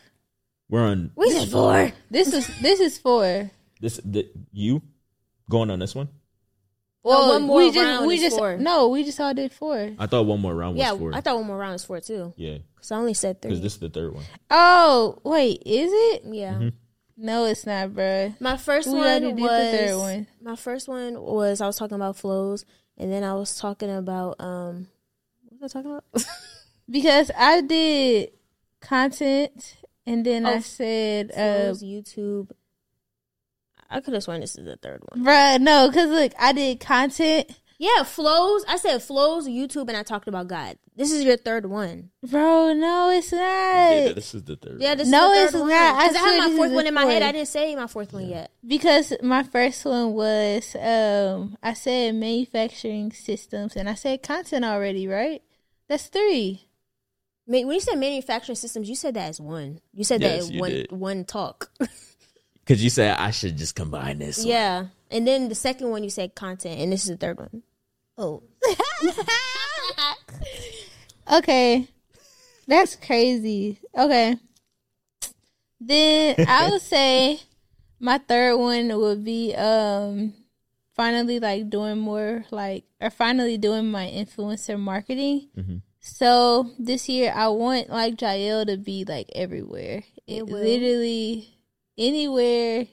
We're on We said four. This is this is four. this. The, you going on this one? Well, one more we just round we just four. no, we just all did four. I thought one more round was Yeah, four. I thought one more round was four too. yeah, Cause I only said three. because this is the third one. Oh wait, is it? yeah. Mm-hmm. No, it's not, bruh. My first We already one did was the third one. my first one was I was talking about flows, and then I was talking about um, what was I talking about? Because I did content, and then I Oh, said, uh, YouTube. I could have sworn this is the third one. bruh, no, because look, I did content, Yeah, flows. I said flows, YouTube, and I talked about God. This is your third one. bro. No, it's not. Yeah, this is the third. Yeah, this No, is the it's third one. not. I 'Cause I, swear had this my is fourth the one in my head. I didn't say my fourth one yet. Because my first one was um I said manufacturing systems and I said content already, right? That's three. When you said manufacturing systems, you said that as one. You said Yes, that as one did. one talk. Because you said I should just combine this. one. Yeah, and then the second one you said content, and this is the third one. Oh. okay. That's crazy. Okay. Then I would say my third one would be um finally like doing more like or finally doing my influencer marketing. Mm-hmm. So this year I want like Jael to be like everywhere. It, It will. literally anywhere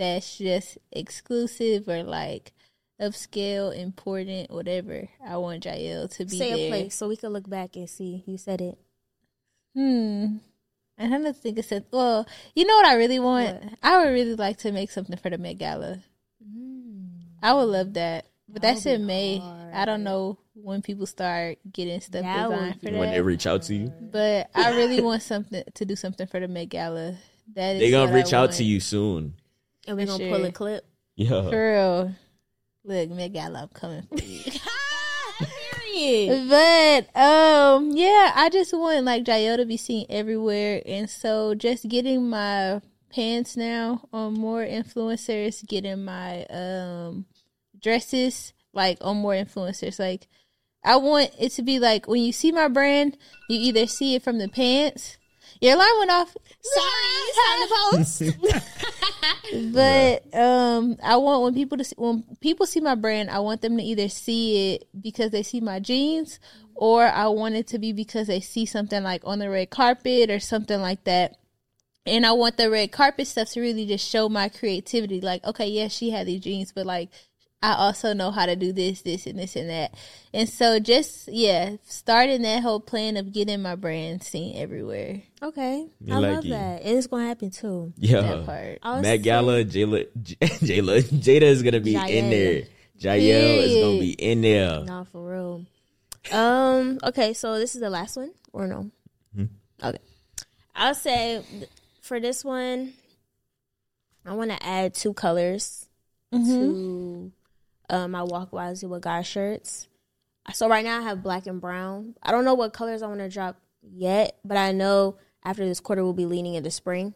that's just exclusive or like upscale, important, whatever. I want Jael to be Say there. a place so we can look back and see. You said it. Hmm. I'm trying to think of something. Well, you know what I really want? What? I would really like to make something for the Met Gala. I would love that. But that's That would in May. hard. I don't know when people start getting stuff That designed for that. when they reach out to you, but I really want something to do something for the Met Gala. That is they gonna reach out to you soon. And we're gonna pull a clip. Yeah. For real. Look, Met Gala, I'm coming for you. But um, yeah, I just want like Jael to be seen everywhere, and so just getting my pants now on more influencers, getting my um dresses like on more influencers. Like I want it to be like when you see my brand, you either see it from the pants. Your alarm went off. Sorry, time to post. but um, I want when people to see, when people see my brand, I want them to either see it because they see my jeans, or I want it to be because they see something like on the red carpet or something like that. And I want the red carpet stuff to really just show my creativity. Like, okay, yeah, she had these jeans, but like, I also know how to do this, this, and this, and that. And so, just yeah, starting that whole plan of getting my brand seen everywhere. Okay. Me I like love you. that. And it's gonna happen too. Yeah. That part. I was Met Gala, Jayla, J- Jayla, Jada is gonna be in there. Jael is gonna be in there. No, for real. Um. Okay, so this is the last one, or no? Okay. I'll say for this one, I want to add two colors to uh, my Walk Wisely with God shirts. So right now I have black and brown. I don't know what colors I want to drop yet, but I know after this quarter we'll be leaning into spring.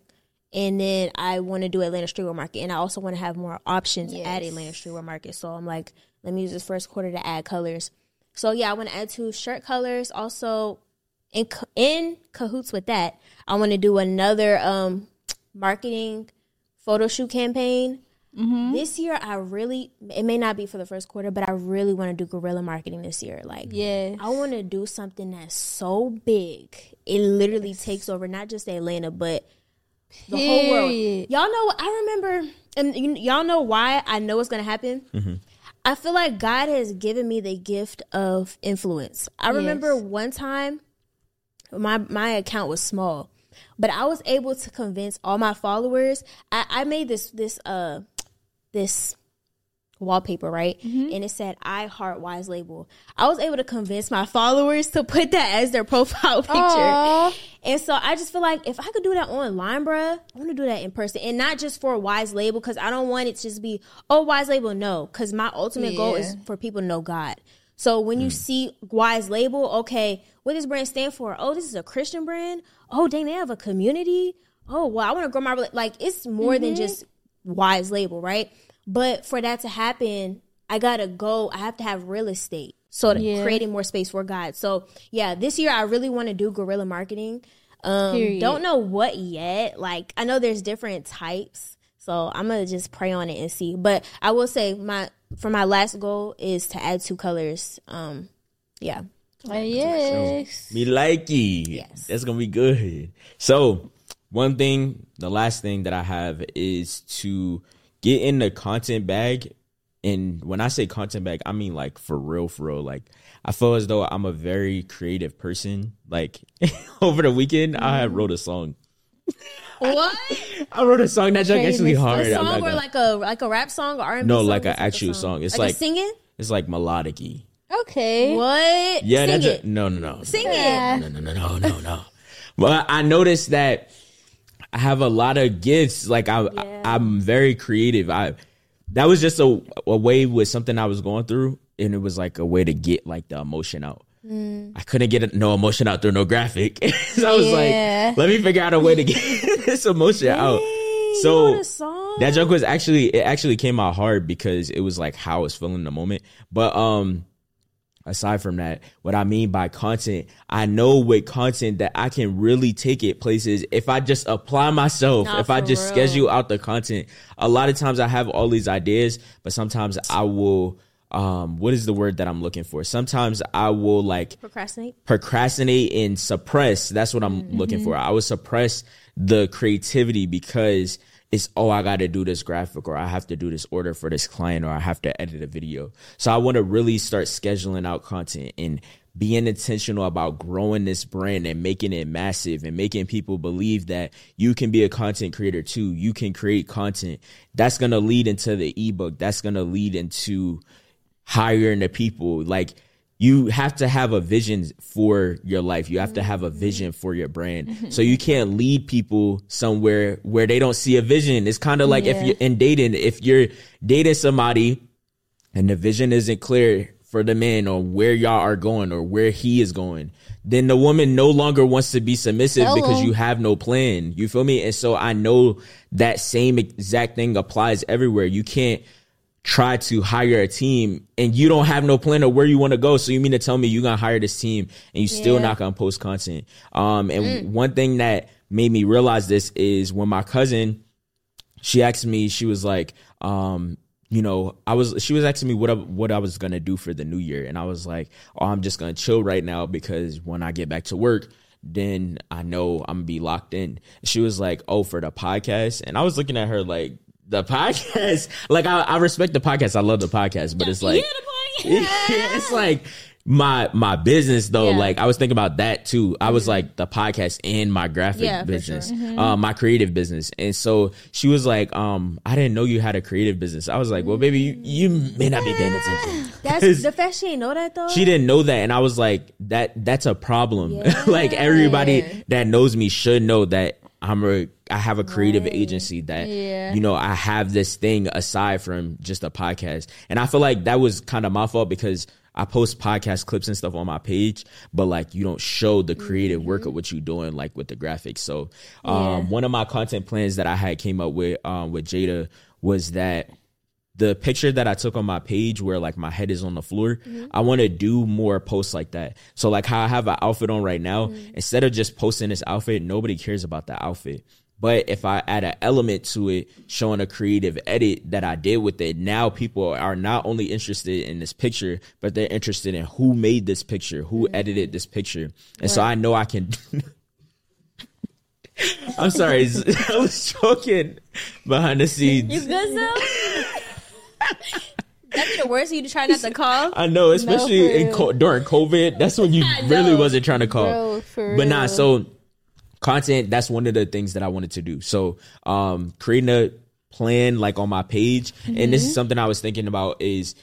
And then I want to do Atlanta Streetwear Market, and I also want to have more options at Atlanta Streetwear Market. So I'm like, let me use this first quarter to add colors. So yeah, I want to add two shirt colors. Also, in in cahoots with that, I want to do another um marketing photo shoot campaign. This year, I really it may not be for the first quarter, but I really want to do guerrilla marketing this year. Like, Yes. I want to do something that's so big it literally takes over not just Atlanta, but the whole world. Y'all know. I remember, and you, y'all know why I know it's gonna happen. I feel like God has given me the gift of influence. I remember one time, my my account was small, but I was able to convince all my followers. I, I made this this uh this wallpaper, right? Mm-hmm. And it said I Heart Wise label. I was able to convince my followers to put that as their profile picture. Aw. And so I just feel like if I could do that online, bruh, I want to do that in person. And not just for a Wise label, because I don't want it to just be, oh, Wise label, no. Because my ultimate goal is for people to know God. So when you mm. see Wise label, okay, what does brand stand for? Oh, this is a Christian brand. Oh, dang, they have a community. Oh, well, I want to grow my like. It's more than mm-hmm. just Wise label, right? But for that to happen, I gotta go. I have to have real estate. So Yeah. creating more space for God. So yeah, this year I really want to do guerrilla marketing. Um, don't know what yet. Like I know there's different types, so I'm gonna just pray on it and see. But I will say my for my last goal is to add two colors. Um, yeah, Uh, yes. Me likey. Yes. That's gonna be good. So one thing, the last thing that I have is to get in the content bag. And when I say content bag, I mean like for real, for real. Like I feel as though I'm a very creative person. Like over the weekend, I wrote a song. what I wrote a song that's like actually Crazy. hard. a I'm song or gonna- like a like a rap song or R&B No, song? like an actual song. It's like, like- singing. it's like melodic-y. Okay. What? Yeah, Sing that's it. a, no, no, no. Sing Yeah. it. no, no, no, no, no, no. But I noticed that I have a lot of gifts. Like I, I am very creative. I that was just a a way with something I was going through, and it was like a way to get like the emotion out. I couldn't get no emotion out through no graphic, so I was Yeah. like, let me figure out a way to get this emotion out. So, you wrote a song? That joke was actually it actually came out hard because it was like how I was feeling in the moment. But um aside from that, what I mean by content, I know with content that I can really take it places if I just apply myself, Nah, if I just real. schedule out the content. A lot of times I have all these ideas, but sometimes I will um what is the word that I'm looking for? Sometimes I will like Procrastinate. procrastinate and suppress. That's what I'm looking for. I would suppress the creativity because it's oh I got to do this graphic or I have to do this order for this client or I have to edit a video. So I want to really start scheduling out content and being intentional about growing this brand and making it massive and making people believe that you can be a content creator too. You can create content. That's to lead into the ebook. That's to lead into hiring the people. Like you have to have a vision for your life. You have to have a mm-hmm. vision for your brand. Mm-hmm. So you can't lead people somewhere where they don't see a vision. It's kind of like if you're in dating, if you're dating somebody and the vision isn't clear for the man or where y'all are going or where he is going, then the woman no longer wants to be submissive Hello. because you have no plan. You feel me? And so I know that same exact thing applies everywhere. You can't try to hire a team and you don't have no plan of where you want to go. So you mean to tell me you're gonna hire this team and you still not gonna post content? Um, and one thing that made me realize this is when my cousin she asked me, she was like, um, you know, I was she was asking me what I, what I was gonna do for the new year, and I was like, oh, I'm just gonna chill right now because when I get back to work, then I know I'm gonna be locked in. She was like, oh, for the podcast, and I was looking at her like. The podcast, like I, I respect the podcast. I love the podcast, but it's like, it's like my my business though. Yeah. Like I was thinking about that too. I was like the podcast and my graphic Yeah, business, sure. uh, my creative business. And so she was like, um, I didn't know you had a creative business. I was like, well, baby, you, you may not be paying attention. That's the fact she didn't know that though. She didn't know that, and I was like, "That that's a problem." like everybody that knows me should know that I'm a I have a creative agency that Yeah. you know I have this thing aside from just a podcast, and I feel like that was kind of my fault because I post podcast clips and stuff on my page, but like you don't show the creative work of what you're doing, like with the graphics. So, um, one of my content plans that I had came up with um, with Jada was that the picture that I took on my page where like my head is on the floor, mm-hmm. I want to do more posts like that. So like how I have an outfit on right now, mm-hmm. instead of just posting this outfit, nobody cares about the outfit. But if I add an element to it, showing a creative edit that I did with it, now people are not only interested in this picture, but they're interested in who made this picture, who mm-hmm. edited this picture. And so I know I can I'm sorry, I was joking behind the scenes. You good though? That'd be the worst. You to try not to call. I know, especially in co- during COVID. That's when you really wasn't trying to call. Bro, but nah, so content. That's one of the things that I wanted to do. So, um, creating a plan like on my page, and this Mm-hmm. is something I was thinking about is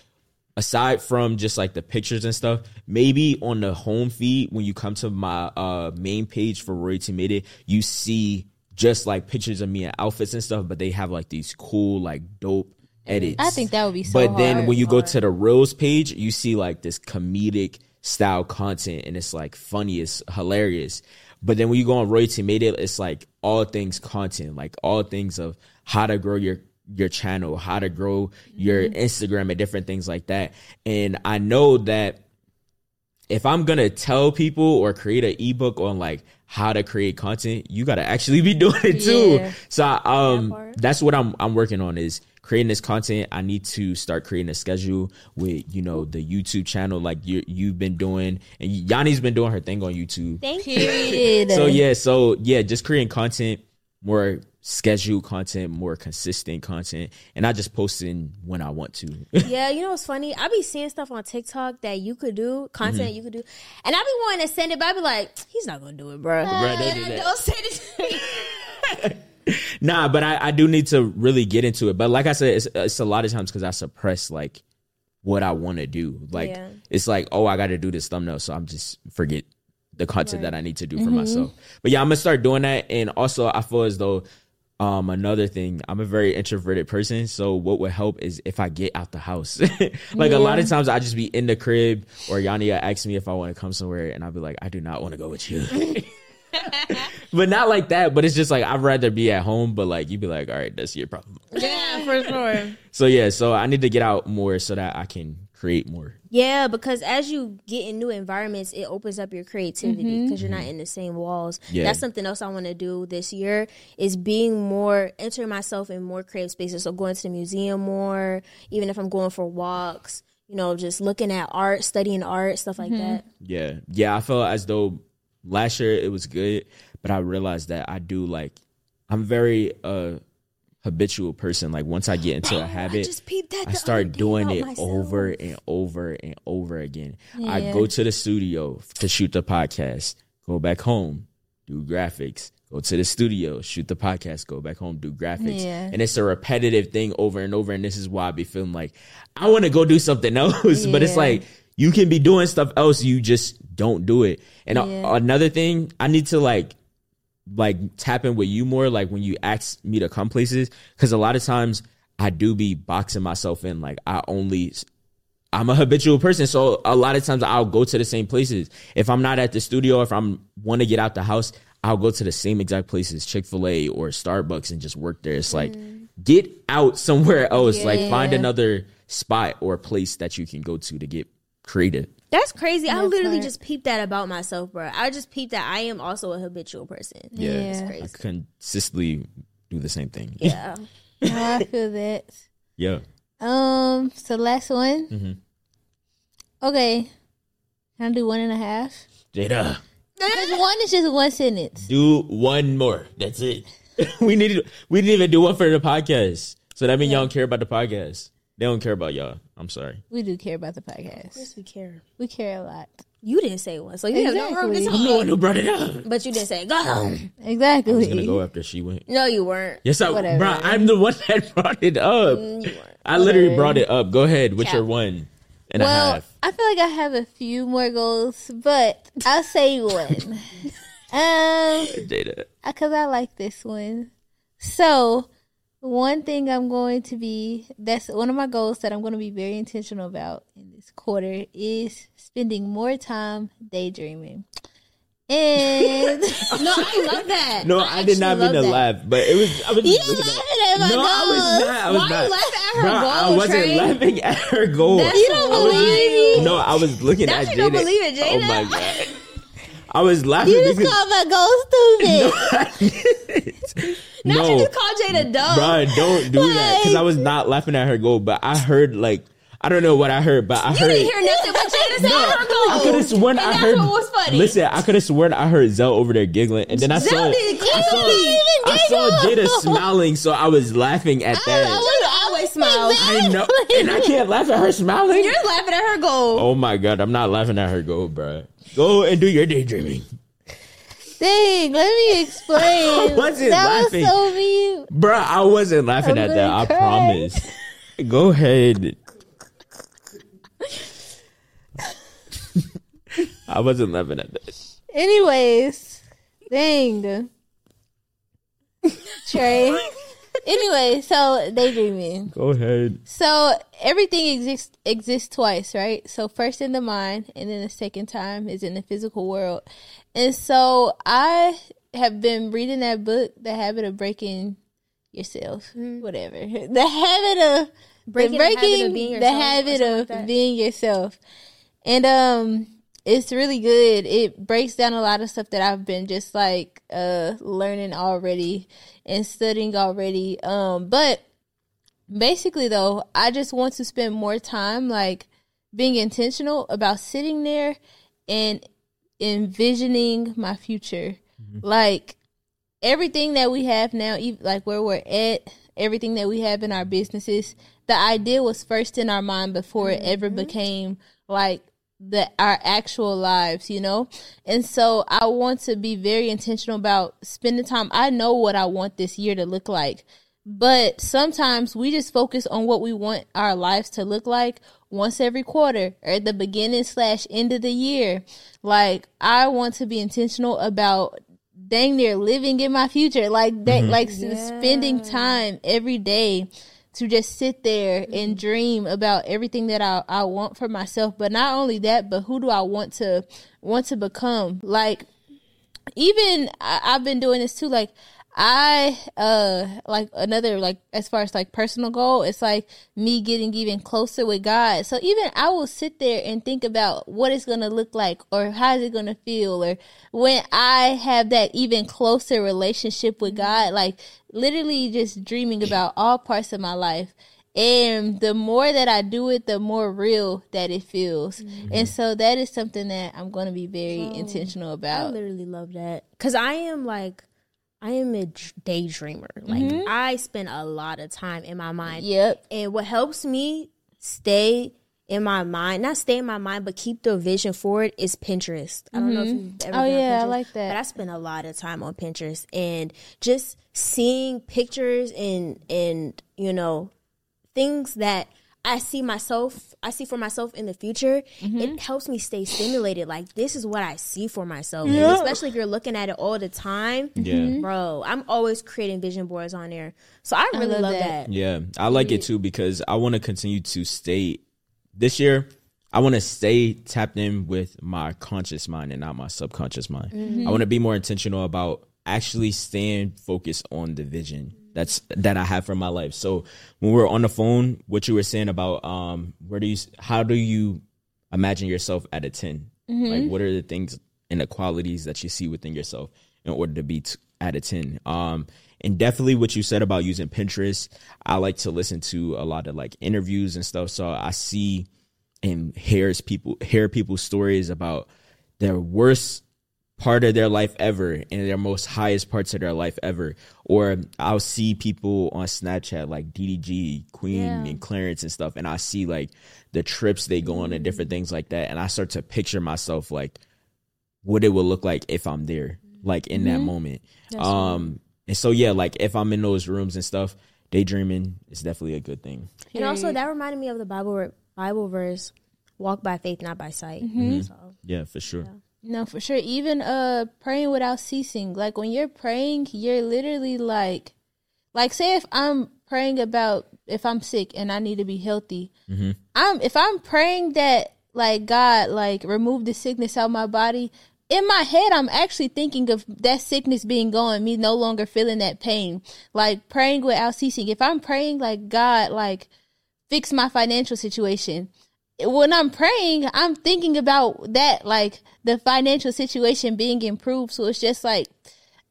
aside from just like the pictures and stuff, maybe on the home feed when you come to my uh main page for Royalty Made It, you see just like pictures of me and outfits and stuff, but they have like these cool, like dope edits. I think that would be so But then when you go to the Reels page, you see like this comedic style content and it's like funny, it's hilarious. But then when you go on Royalty Made It, it's like all things content, like all things of how to grow your your channel, how to grow your Instagram and different things like that. And I know that if I'm gonna tell people or create an ebook on like how to create content, you gotta actually be doing it too. Yeah. So um that's what I'm I'm working on is creating this content. I need to start creating a schedule with, you know, the YouTube channel like you you've been doing and Yanni's been doing her thing on YouTube. Thank you. So yeah, so yeah, just creating content, more scheduled content, more consistent content, and not just posting when I want to. Yeah, you know what's funny? I be seeing stuff on TikTok that you could do, content Mm-hmm. you could do, and I be wanting to send it, but I be like, he's not gonna do it, bro. Bruh, don't do that. Don't send it to me. Nah, but I, I do need to really get into it. But like I said, it's, it's a lot of times because I suppress like what I want to do. Like Yeah. it's like, oh, I got to do this thumbnail, so I'm just forget the content that I need to do for myself. But yeah, I'm gonna start doing that. And also, I feel as though um another thing, I'm a very introverted person. So what would help is if I get out the house. like a lot of times, I just be in the crib, or Yania asks me if I want to come somewhere, and I'll be like, I do not want to go with you. but not like that. But it's just like I'd rather be at home. But like you'd be like, all right, that's your problem. yeah, for sure. So yeah, so I need to get out more so that I can create more. Yeah, because as you get in new environments, it opens up your creativity mm-hmm. because you're not in the same walls. Yeah. That's something else I want to do this year is being more entering myself in more creative spaces. So going to the museum more, even if I'm going for walks, you know, just looking at art, studying art, stuff like mm-hmm. that. Yeah. Yeah, I felt as though last year it was good, but I realized that I do like I'm very uh habitual person. Like once I get into a habit, just I start doing it myself. over and over and over again. I go to the studio to shoot the podcast, go back home, do graphics, go to the studio, shoot the podcast, go back home, do graphics. Yeah. And it's a repetitive thing over and over. And this is why I be feeling like I want to go do something else. But it's like you can be doing stuff else, you just don't do it. And a- another thing, I need to like like tap in with you more like when you ask me to come places. Because a lot of times i do be boxing myself in like i only i'm a habitual person. So a lot of times i'll go to the same places. If i'm not at the studio if i'm want to get out the house i'll go to the same exact places chick-fil-a or starbucks and just work there. It's like mm. get out somewhere else. Like find another spot or place that you can go to to get creative That's crazy. I literally part. just peeped that about myself, bro. I just peeped that I am also a habitual person. yeah, Yeah. i crazy. consistently do the same thing Yeah. No, I feel that. yeah Um, so last one. Mhm. Okay, can I do one and a half? jada Because one is just one sentence. do one more. That's it. we need. We didn't even do one for the podcast. So that means y'all don't care about the podcast. They don't care about y'all. I'm sorry. We do care about the podcast. Yes, we care. We care a lot. You didn't say one, so you have no room to Exactly. talk. I'm the one who brought it up. But you didn't say go. Exactly. I was Exactly. gonna go after she went. No, you weren't. Yes, I, Whatever. bro. I'm the one that brought it up. Mm, You weren't. I literally Whatever. brought it up. Go ahead with Cap. your one and a well, half. I feel like I have a few more goals, but I'll say one. um, Jada. because I like this one. So, one thing I'm going to be that's one of my goals that I'm going to be very intentional about in this quarter is spending more time daydreaming. And No, I love that. No, I, did not mean actually to love laugh, but it was. I was you looking at- laughing at my No, I was not. I was Why not. you laughing at her Bro, I wasn't Trey? laughing at her goal. That's You don't I was- believe me? No, I was looking That at you Jada. don't believe it, Oh my god. I was laughing You just because called my goal stupid. Not no, you just called Jada dumb. bro, don't do that because I was not laughing at her goal, but I heard like I don't know what I heard, but I You heard. didn't hear nothing but Jada said her goal. I could have sworn and I that's heard. what was funny. Listen, I could have sworn I heard Zell over there giggling, and then I Zell saw didn't I saw. I saw Jada smiling, so I was laughing at that. Jada always smiles. I know, and I can't laugh at her smiling. You're laughing at her goal. Oh my god, I'm not laughing at her goal, bro. Go and do your daydreaming. Dang, let me explain. I wasn't that laughing. was so mean. Bro, I wasn't laughing I'm at that. I promise. Go ahead. I wasn't laughing at this. Anyways, dang. Trey. anyway, so daydreaming. Go ahead. So everything exists exists twice, right? So first in the mind, and then the second time is in the physical world. And so I have been reading that book, The Habit of Breaking Yourself, whatever. The habit of Breaking the the habit of being yourself or habit something of like being yourself, and um, it's really good. It breaks down a lot of stuff that I've been just like uh learning already and studying already. Um, but basically though, I just want to spend more time like being intentional about sitting there and envisioning my future. Like everything that we have now, ev- like where we're at, everything that we have in our businesses, the idea was first in our mind before it ever became like the our actual lives, you know? And so I want to be very intentional about spending time. I know what I want this year to look like. But sometimes we just focus on what we want our lives to look like once every quarter or at the beginning slash end of the year. Like I want to be intentional about dang near living in my future. Like that mm-hmm. like s- spending time every day to just sit there and mm-hmm. dream about everything that I, I want for myself. But not only that, but who do I want to want to become? Like even I, I've been doing this too. Like I uh like another like as far as like personal goal, it's like me getting even closer with God. So even I will sit there and think about what it's gonna look like or how is it gonna feel or when I have that even closer relationship with God, like literally just dreaming about all parts of my life. And the more that I do it, the more real that it feels. And so that is something that I'm going to be very intentional about. I literally love that because I am like, I am a daydreamer. Like mm-hmm. I spend a lot of time in my mind. Yep. And what helps me stay in my mind, not stay in my mind, but keep the vision forward is Pinterest. I don't know if mm-hmm. you've ever Oh, yeah, I like that. But I spend a lot of time on Pinterest and just seeing pictures and and you know things that I see myself, I see for myself in the future, Mm-hmm. it helps me stay stimulated. Like this is what I see for myself, And especially if you're looking at it all the time. Yeah. bro, I'm always creating vision boards on there, so I really love love, that. that. Yeah, I like it too because I want to continue to stay this year. I want to stay tapped in with my conscious mind and not my subconscious mind. Mm-hmm. I want to be more intentional about actually staying focused on the vision that's that I have for my life. So when we're on the phone, what you were saying about um, where do you, how do you imagine yourself at a 10 Mm-hmm. Like, what are the things and the qualities that you see within yourself in order to be t- at a 10? Um, and definitely what you said about using Pinterest. I like to listen to a lot of like interviews and stuff. So I see and hears people, hear people's stories about their worst part of their life ever and their most highest parts of their life ever. Or I'll see people on Snapchat like DDG, Queen, and Clarence and stuff, and I see like the trips they go on and different things like that, and I start to picture myself like what it would look like if I'm there, like in that moment. um, and so yeah, like if I'm in those rooms and stuff, daydreaming is definitely a good thing. And also, that reminded me of the Bible Bible verse, "Walk by faith, not by sight." Mm-hmm. So, Yeah, for sure. No, for sure. Even uh praying without ceasing. Like when you're praying, you're literally like like say if I'm praying about if I'm sick and I need to be healthy. I'm if I'm praying that like God like remove the sickness out my body, in my head I'm actually thinking of that sickness being gone, me no longer feeling that pain. Like praying without ceasing. If I'm praying like God like fix my financial situation. When I'm praying, I'm thinking about that, like the financial situation being improved. So it's just like,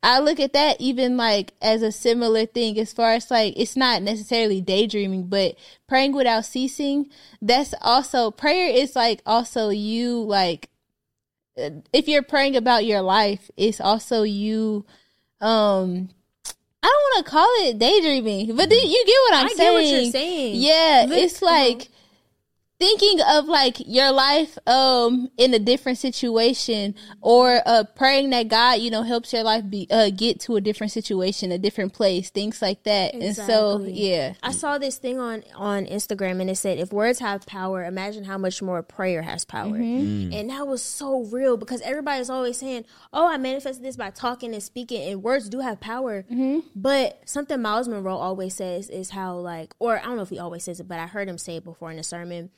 I look at that even like as a similar thing as far as like, it's not necessarily daydreaming, but praying without ceasing. That's also, prayer is like also you, like, if you're praying about your life, it's also you, um, I don't want to call it daydreaming, but then you get what I'm I get saying. what you're saying. Yeah, Lit- it's like thinking of like your life um in a different situation or uh praying that God, you know, helps your life be uh get to a different situation, a different place, things like that. And so yeah. I saw this thing on on Instagram and it said if words have power, imagine how much more prayer has power. And that was so real because everybody's always saying, "Oh, I manifested this by talking and speaking," and words do have power. But something Myles Munroe always says is how like, or I don't know if he always says it, but I heard him say it before in a sermon,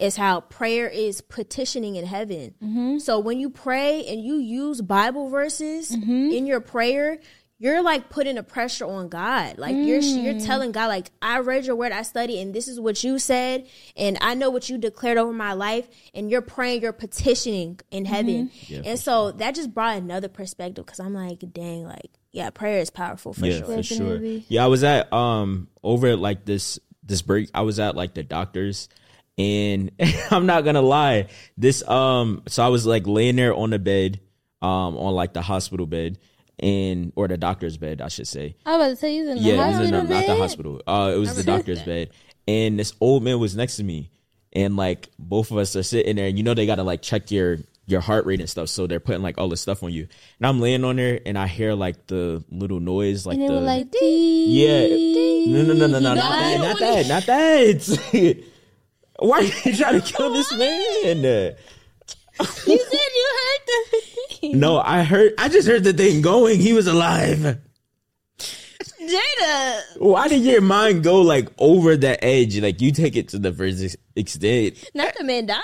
is how prayer is petitioning in heaven. Mm-hmm. So when you pray and you use Bible verses mm-hmm. in your prayer, you're like putting a pressure on God. Like you're you're mm. telling God, like I read your word, I studied, and this is what you said, and I know what you declared over my life, and you're praying, you're petitioning in mm-hmm. heaven, and so that just brought another perspective because I'm like, dang, like yeah, prayer is powerful for yeah, sure. for sure. Yeah, I was at um over at like this this break. I was at like the doctor's, and I'm not gonna lie. This um, so I was like laying there on the bed, um, on like the hospital bed, and or the doctor's bed, I should say. I was about to say you in the Yeah, hospital in not the hospital. Uh, it was the doctor's bed, and this old man was next to me, and like both of us are sitting there, and you know they gotta like check your your heart rate and stuff, so they're putting like all this stuff on you, and I'm laying on there, and I hear like the little noise, like the were like, yeah, no, no, no, no, no, not that, not that, not that. Why are you trying to kill this man? You said you heard the thing. No, I heard. I just heard the thing going. He was alive. Jada. Why did your mind go like over the edge? Like you take it to the first extent. Not the man died.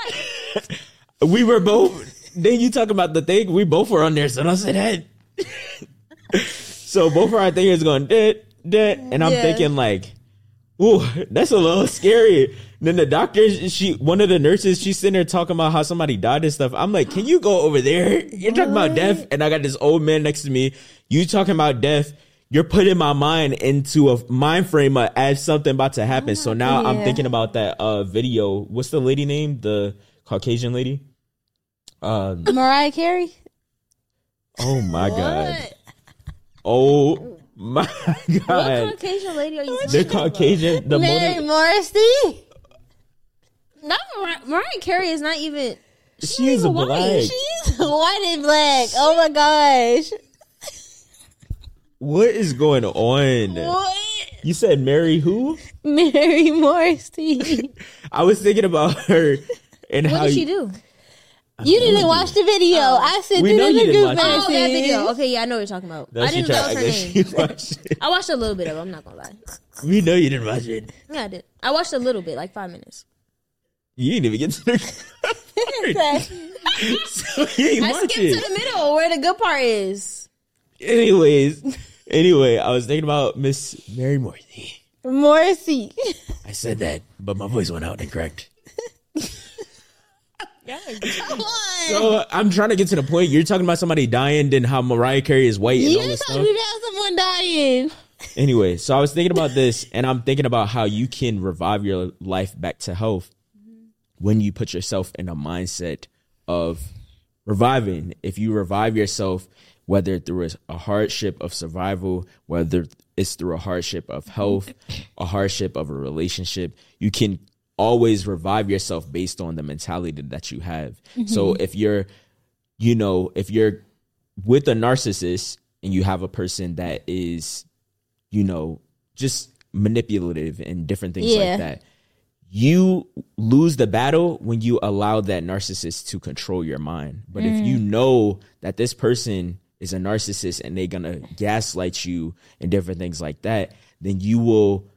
We were both. Then you talk about the thing. We both were on there, so don't say that. so both of our fingers going dead, dead, and I'm Yeah. thinking like, ooh, that's a little scary. Then the doctor, she, one of the nurses, she's sitting there talking about how somebody died and stuff. I'm like, can you go over there? You're talking about death, and I got this old man next to me. You talking about death? You're putting my mind into a mind frame of as something about to happen. So now I'm thinking about that uh video. What's the lady name? The Caucasian lady. Um. Mariah Carey. Oh my god. Oh my What god. Caucasian lady are you? The Caucasian, the Mary Mona, Morrissey. Not Mariah, Mariah Carey is not even. she's even black. white. She's white and black. Oh my gosh. What is going on? What? You said Mary who? Mary Morrissey. I was thinking about her and What how did she you- do? You didn't watch the video. Oh. I sent We it know in you the didn't group watch it. message. Oh, that video. Okay, yeah, I know what you're talking about. No, I didn't know tried- that was I her guess name. watched it. I watched a little bit of it. I'm not gonna lie. We know you didn't watch it. Yeah, I did. I watched a little bit, like five minutes. You didn't even get to the so you ain't I skipped it. to the middle where the good part is. Anyways, anyway, I was thinking about Miss Mary Morrissey. Morrissey. I said that, but my voice went out incorrect. Come on. So I'm trying to get to the point. You're talking about somebody dying, then how Mariah Carey is white and all You this talking about someone dying. Anyway, so I was thinking about this, and I'm thinking about how you can revive your life back to health when you put yourself in a mindset of reviving. If you revive yourself, whether through a, a hardship of survival, whether it's through a hardship of health, a hardship of a relationship, you can always revive yourself based on the mentality that you have. So mm-hmm. if you're, you know, if you're with a narcissist and you have a person that is you know, just manipulative and different things Yeah. like that. You lose the battle when you allow that narcissist to control your mind. But if you mm. know that this person is a narcissist and they're gonna gaslight you and different things like that, then you will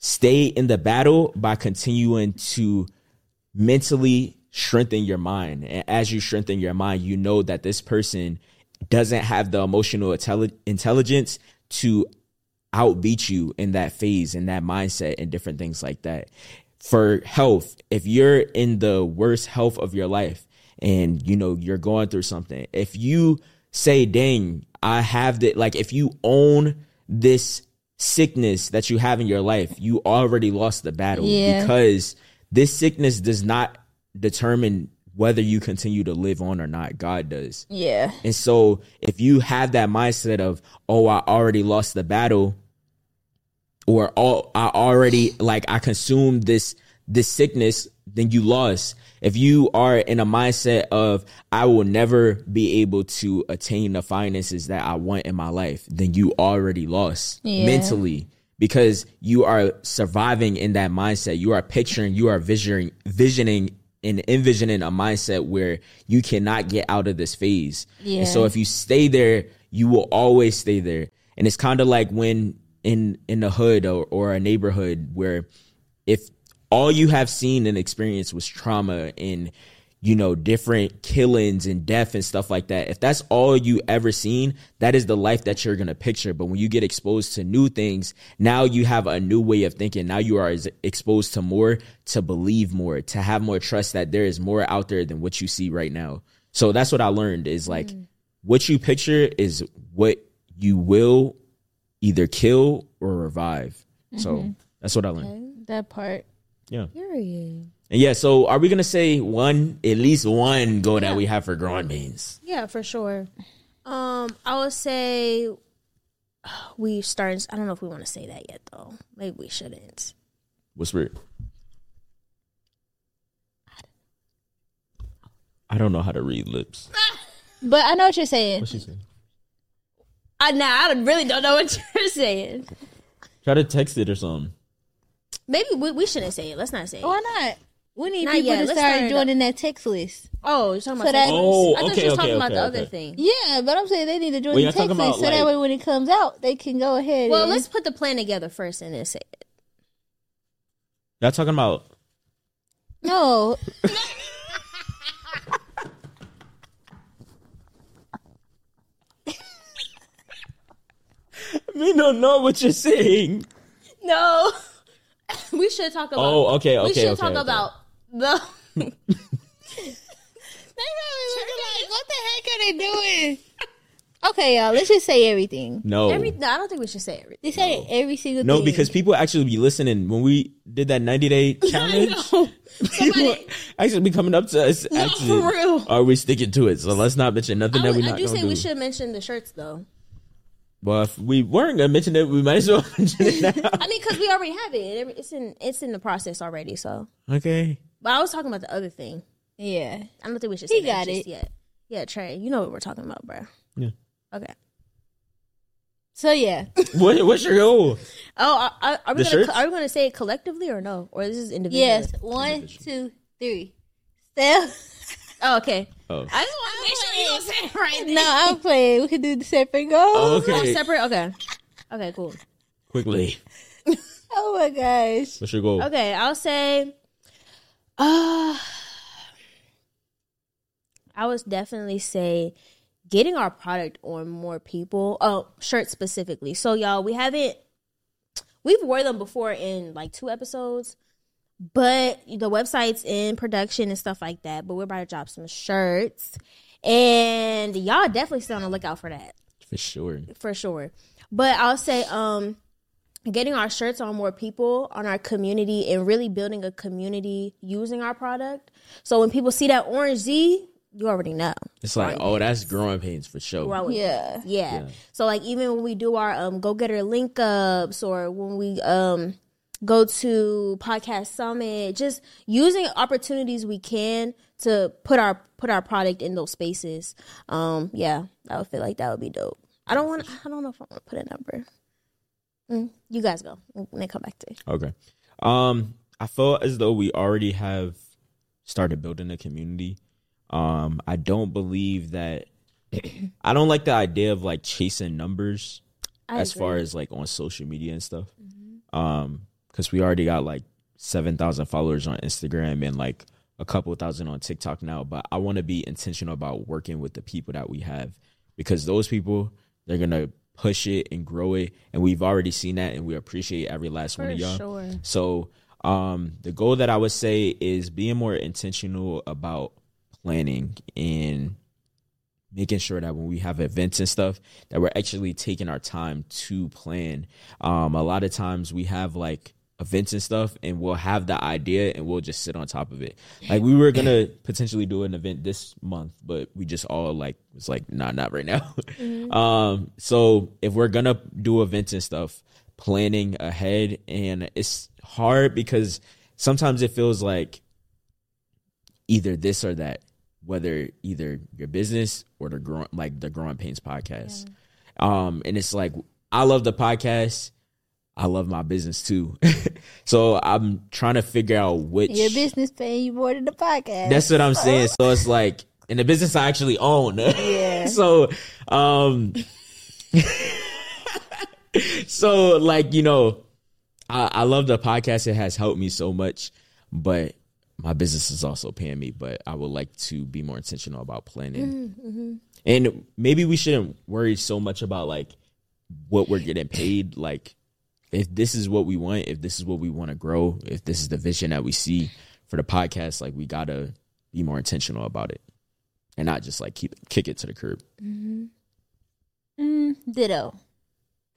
stay in the battle by continuing to mentally strengthen your mind. And as you strengthen your mind, you know that this person doesn't have the emotional intelli- intelligence to outbeat you in that phase, in that mindset, and different things like that. For health, if you're in the worst health of your life and you know you're going through something, if you say, dang, I have that, like if you own this sickness that you have in your life, you already lost the battle Yeah. because this sickness does not determine whether you continue to live on or not. God does. Yeah. And so if you have that mindset of, oh, I already lost the battle, or oh, I already like I consumed this this sickness, then you lost. If you are in a mindset of I will never be able to attain the finances that I want in my life, then you already lost Yeah. mentally because you are surviving in that mindset. You are picturing, you are visioning, visioning and envisioning a mindset where you cannot get out of this phase. Yeah. And so if you stay there, you will always stay there. And it's kind of like when in in the hood or, or a neighborhood where if all you have seen and experienced was trauma and you know different killings and death and stuff like that if that's all you ever seen that is the life that you're gonna picture. But when you get exposed to new things now you have a new way of thinking. Now you are exposed to more to believe more to have more trust that there is more out there than what you see right now. So that's what i learned is like mm. what you picture is what you will either kill or revive so that's what i learned That part. yeah Period. and yeah, so are we gonna say one, at least one goal that we have for Growing Painz? Yeah, for sure. Um, I would say we start. I don't know if we want to say that yet, though. Maybe we shouldn't. What's weird? I don't know how to read lips. But I know what you're saying. What's she saying? I now I really don't know what you're saying. Try to text it or something. Maybe we, we shouldn't say it. Let's not say it. Why not? We need Not people yet. to Let's start start it joining that text list. Oh, you're talking So about that- sex Oh, I thought okay, you was okay, talking about okay, the okay. other thing. Yeah, but I'm saying they need to join Well, the you're talking text list about, so that like- way when it comes out, they can go ahead. Well, and, let's put the plan together first and then say it. Y'all talking about no. Me don't know what you're saying. No, we should talk about. Oh, okay, we okay, should okay, talk okay. about the. They probably looking like, what the heck are they doing? Okay, y'all. Let's just say everything. No. Every, no, I don't think we should say everything. They say every single no, thing. because people actually be listening when we did that 90 day challenge. People actually be coming up to us. Actually, for real. Are we sticking to it? So let's not mention nothing I, that we're would- I not do gonna say do. we should mention the shirts though. Well, if we weren't gonna mention it, we might as well mention it now. I mean, because we already have it. It- It's in it's in the process already. So, okay. but I was talking about the other thing. yeah. I don't think we should He say that got just it. yet. Yeah, Trey, you know what we're talking about, bro. Yeah. Okay. So yeah, What, what's your goal? Oh, are, are, are we The gonna shirts? are we gonna say it collectively or no? Or this is individual? yes. One, two, three. Steph. Oh, okay. Oh. I just want to make sure you don't say it right. No, I'm playing. We can do the separate goals. Oh, Okay. separate. Okay. Okay. Cool. Quickly. Oh my gosh. What's your goal? Okay, I'll say. Uh, I would definitely say getting our product on more people. Oh, shirts specifically. So y'all, we haven't. We've wore them before in like two episodes, but the website's in production and stuff like that. But we're about to drop some shirts, and y'all definitely stay on the lookout for that For sure. for sure. But I'll say, um, getting our shirts on more people on our community and really building a community using our product. So when people see that orange Z, you already know. It's like, oh, that's Growing Painz for sure. Right with- Yeah. yeah. Yeah. So like even when we do our um go getter link ups or when we um go to podcast summit, just using opportunities we can to put our put our product in those spaces. Um yeah, I would feel like that would be dope. I don't want I don't know if I want to put a number. Mm, you guys go and then come back to it. Okay. Um, I feel as though we already have started building a community. Um, I don't believe that. I don't like the idea of like chasing numbers I as far as like on social media and stuff. Um, because we already got like seven thousand followers on Instagram and like a couple thousand on TikTok now. But I want to be intentional about working with the people that we have because those people they're gonna push it and grow it, and we've already seen that, and we appreciate every last one of y'all. sure. So, um, the goal that I would say is being more intentional about planning and making sure that when we have events and stuff that we're actually taking our time to plan. Um, a lot of times we have like events and stuff and we'll have the idea and we'll just sit on top of it. Like we were gonna potentially do an event this month, but we just all like was like, nah, not right now. Um, so if we're gonna do events and stuff, planning ahead and it's hard because sometimes it feels like either this or that whether either your business or the growing like the Growing Painz podcast um and it's like i love the podcast i love my business too. So i'm trying to figure out which Your business paying you more than the podcast. that's what i'm saying. So it's like in the business i actually own. Yeah. so um so like you know I, I love the podcast. It has helped me so much but my business is also paying me but i would like to be more intentional about planning. And maybe we shouldn't worry so much about like what we're getting paid like if this is what we want if this is what we want to grow if this is the vision that we see for the podcast like we gotta be more intentional about it and not just like keep kick it to the curb Mm, ditto.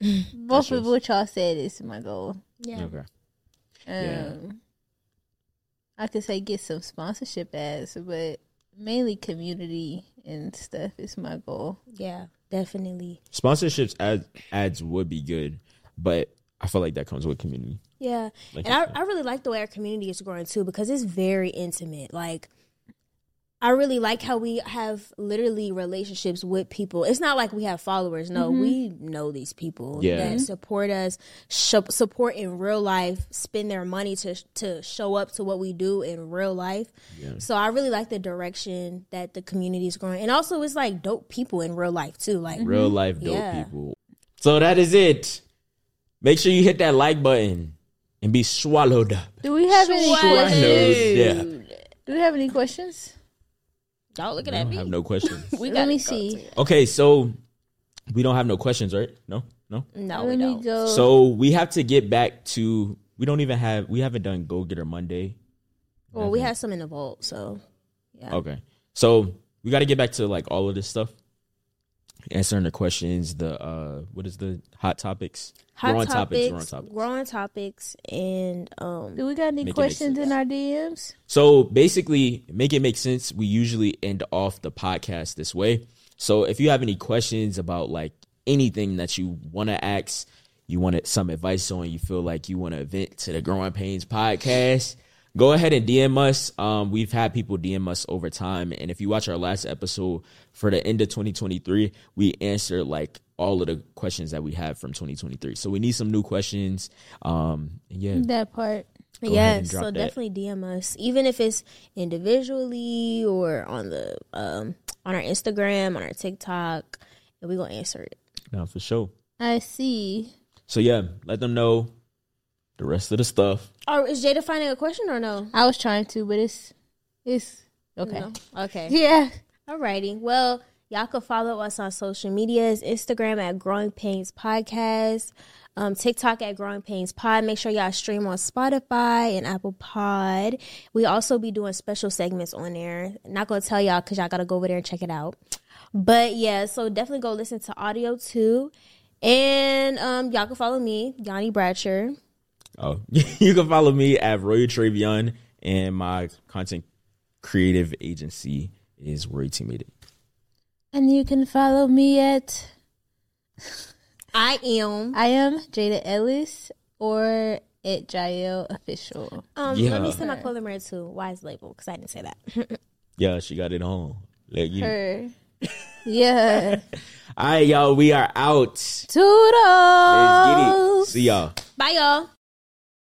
Both yours. of what y'all said is my goal. Yeah. okay Um, Yeah. I could say get some sponsorship ads, but mainly community and stuff is my goal. Yeah, definitely. sponsorships ads ads would be good but i feel like that comes with community Yeah. Like and I, said. I really like the way our community is growing too because it's very intimate. Like, I really like how we have literally relationships with people. It's not like we have followers. No, mm-hmm. we know these people Yeah. that mm-hmm. support us, sh- support in real life, spend their money to to show up to what we do in real life. Yeah. So I really like the direction that the community is growing, and also it's like dope people in real life too. Like, real mm-hmm. life dope Yeah. people so that is it make sure you hit that like button and be swallowed up Do we have any swallowed questions? up Do we have any questions? y'all looking i at don't me. have no questions We Let gotta me go see. to- okay so we don't have no questions right no No. No, we Let me don't. go. So we have to get back to. We don't even have. We haven't done Go Getter Monday. Well, we have some in the vault, so yeah. Okay. So we got to get back to like all of this stuff. Answering the questions. The uh, what is the hot topics? Hot Growing topics, Growing topics. growing topics, and um, Do we got any Make it make questions in our DMs? So basically, make it make sense. We usually end off the podcast this way. So if you have any questions about like anything that you want to ask, you want some advice on, you feel like you want to vent to the Growing Painz podcast, go ahead and DM us. Um, we've had people DM us over time, and if you watch our last episode for the end of 2023, we answered like all of the questions that we have from 2023. So we need some new questions. Um, yeah, That part. Go ahead and yes, drop so that. definitely DM us, even if it's individually or on the um on our Instagram, on our TikTok, and we gonna answer it. no, for sure. I see. So yeah, let them know the rest of the stuff. Or is Jada finding a question or no? I was trying to, but it's it's okay. No? Okay. Yeah. Alrighty. Well, y'all can follow us on social medias, Instagram at Growing Painz Podcast, um, TikTok at Growing Painz Pod. Make sure y'all stream on Spotify and Apple Pod. We also be doing special segments on there. Not gonna tell y'all because y'all gotta go over there and check it out. But yeah, so definitely go listen to audio too. And um, y'all can follow me, Yanni Bradsher. Oh, you can follow me at Roy Travion, and my content creative agency is Roy Teammate. And you can follow me at I am. I am Jada Ellis or at Jael Official. Um, Yeah. Let me send my clothing brand to Wise Label because I didn't say that. Yeah, she got it on. Like you. Her. Yeah. All right, y'all, we are out. Toodles. Let's get it. See y'all. Bye, y'all.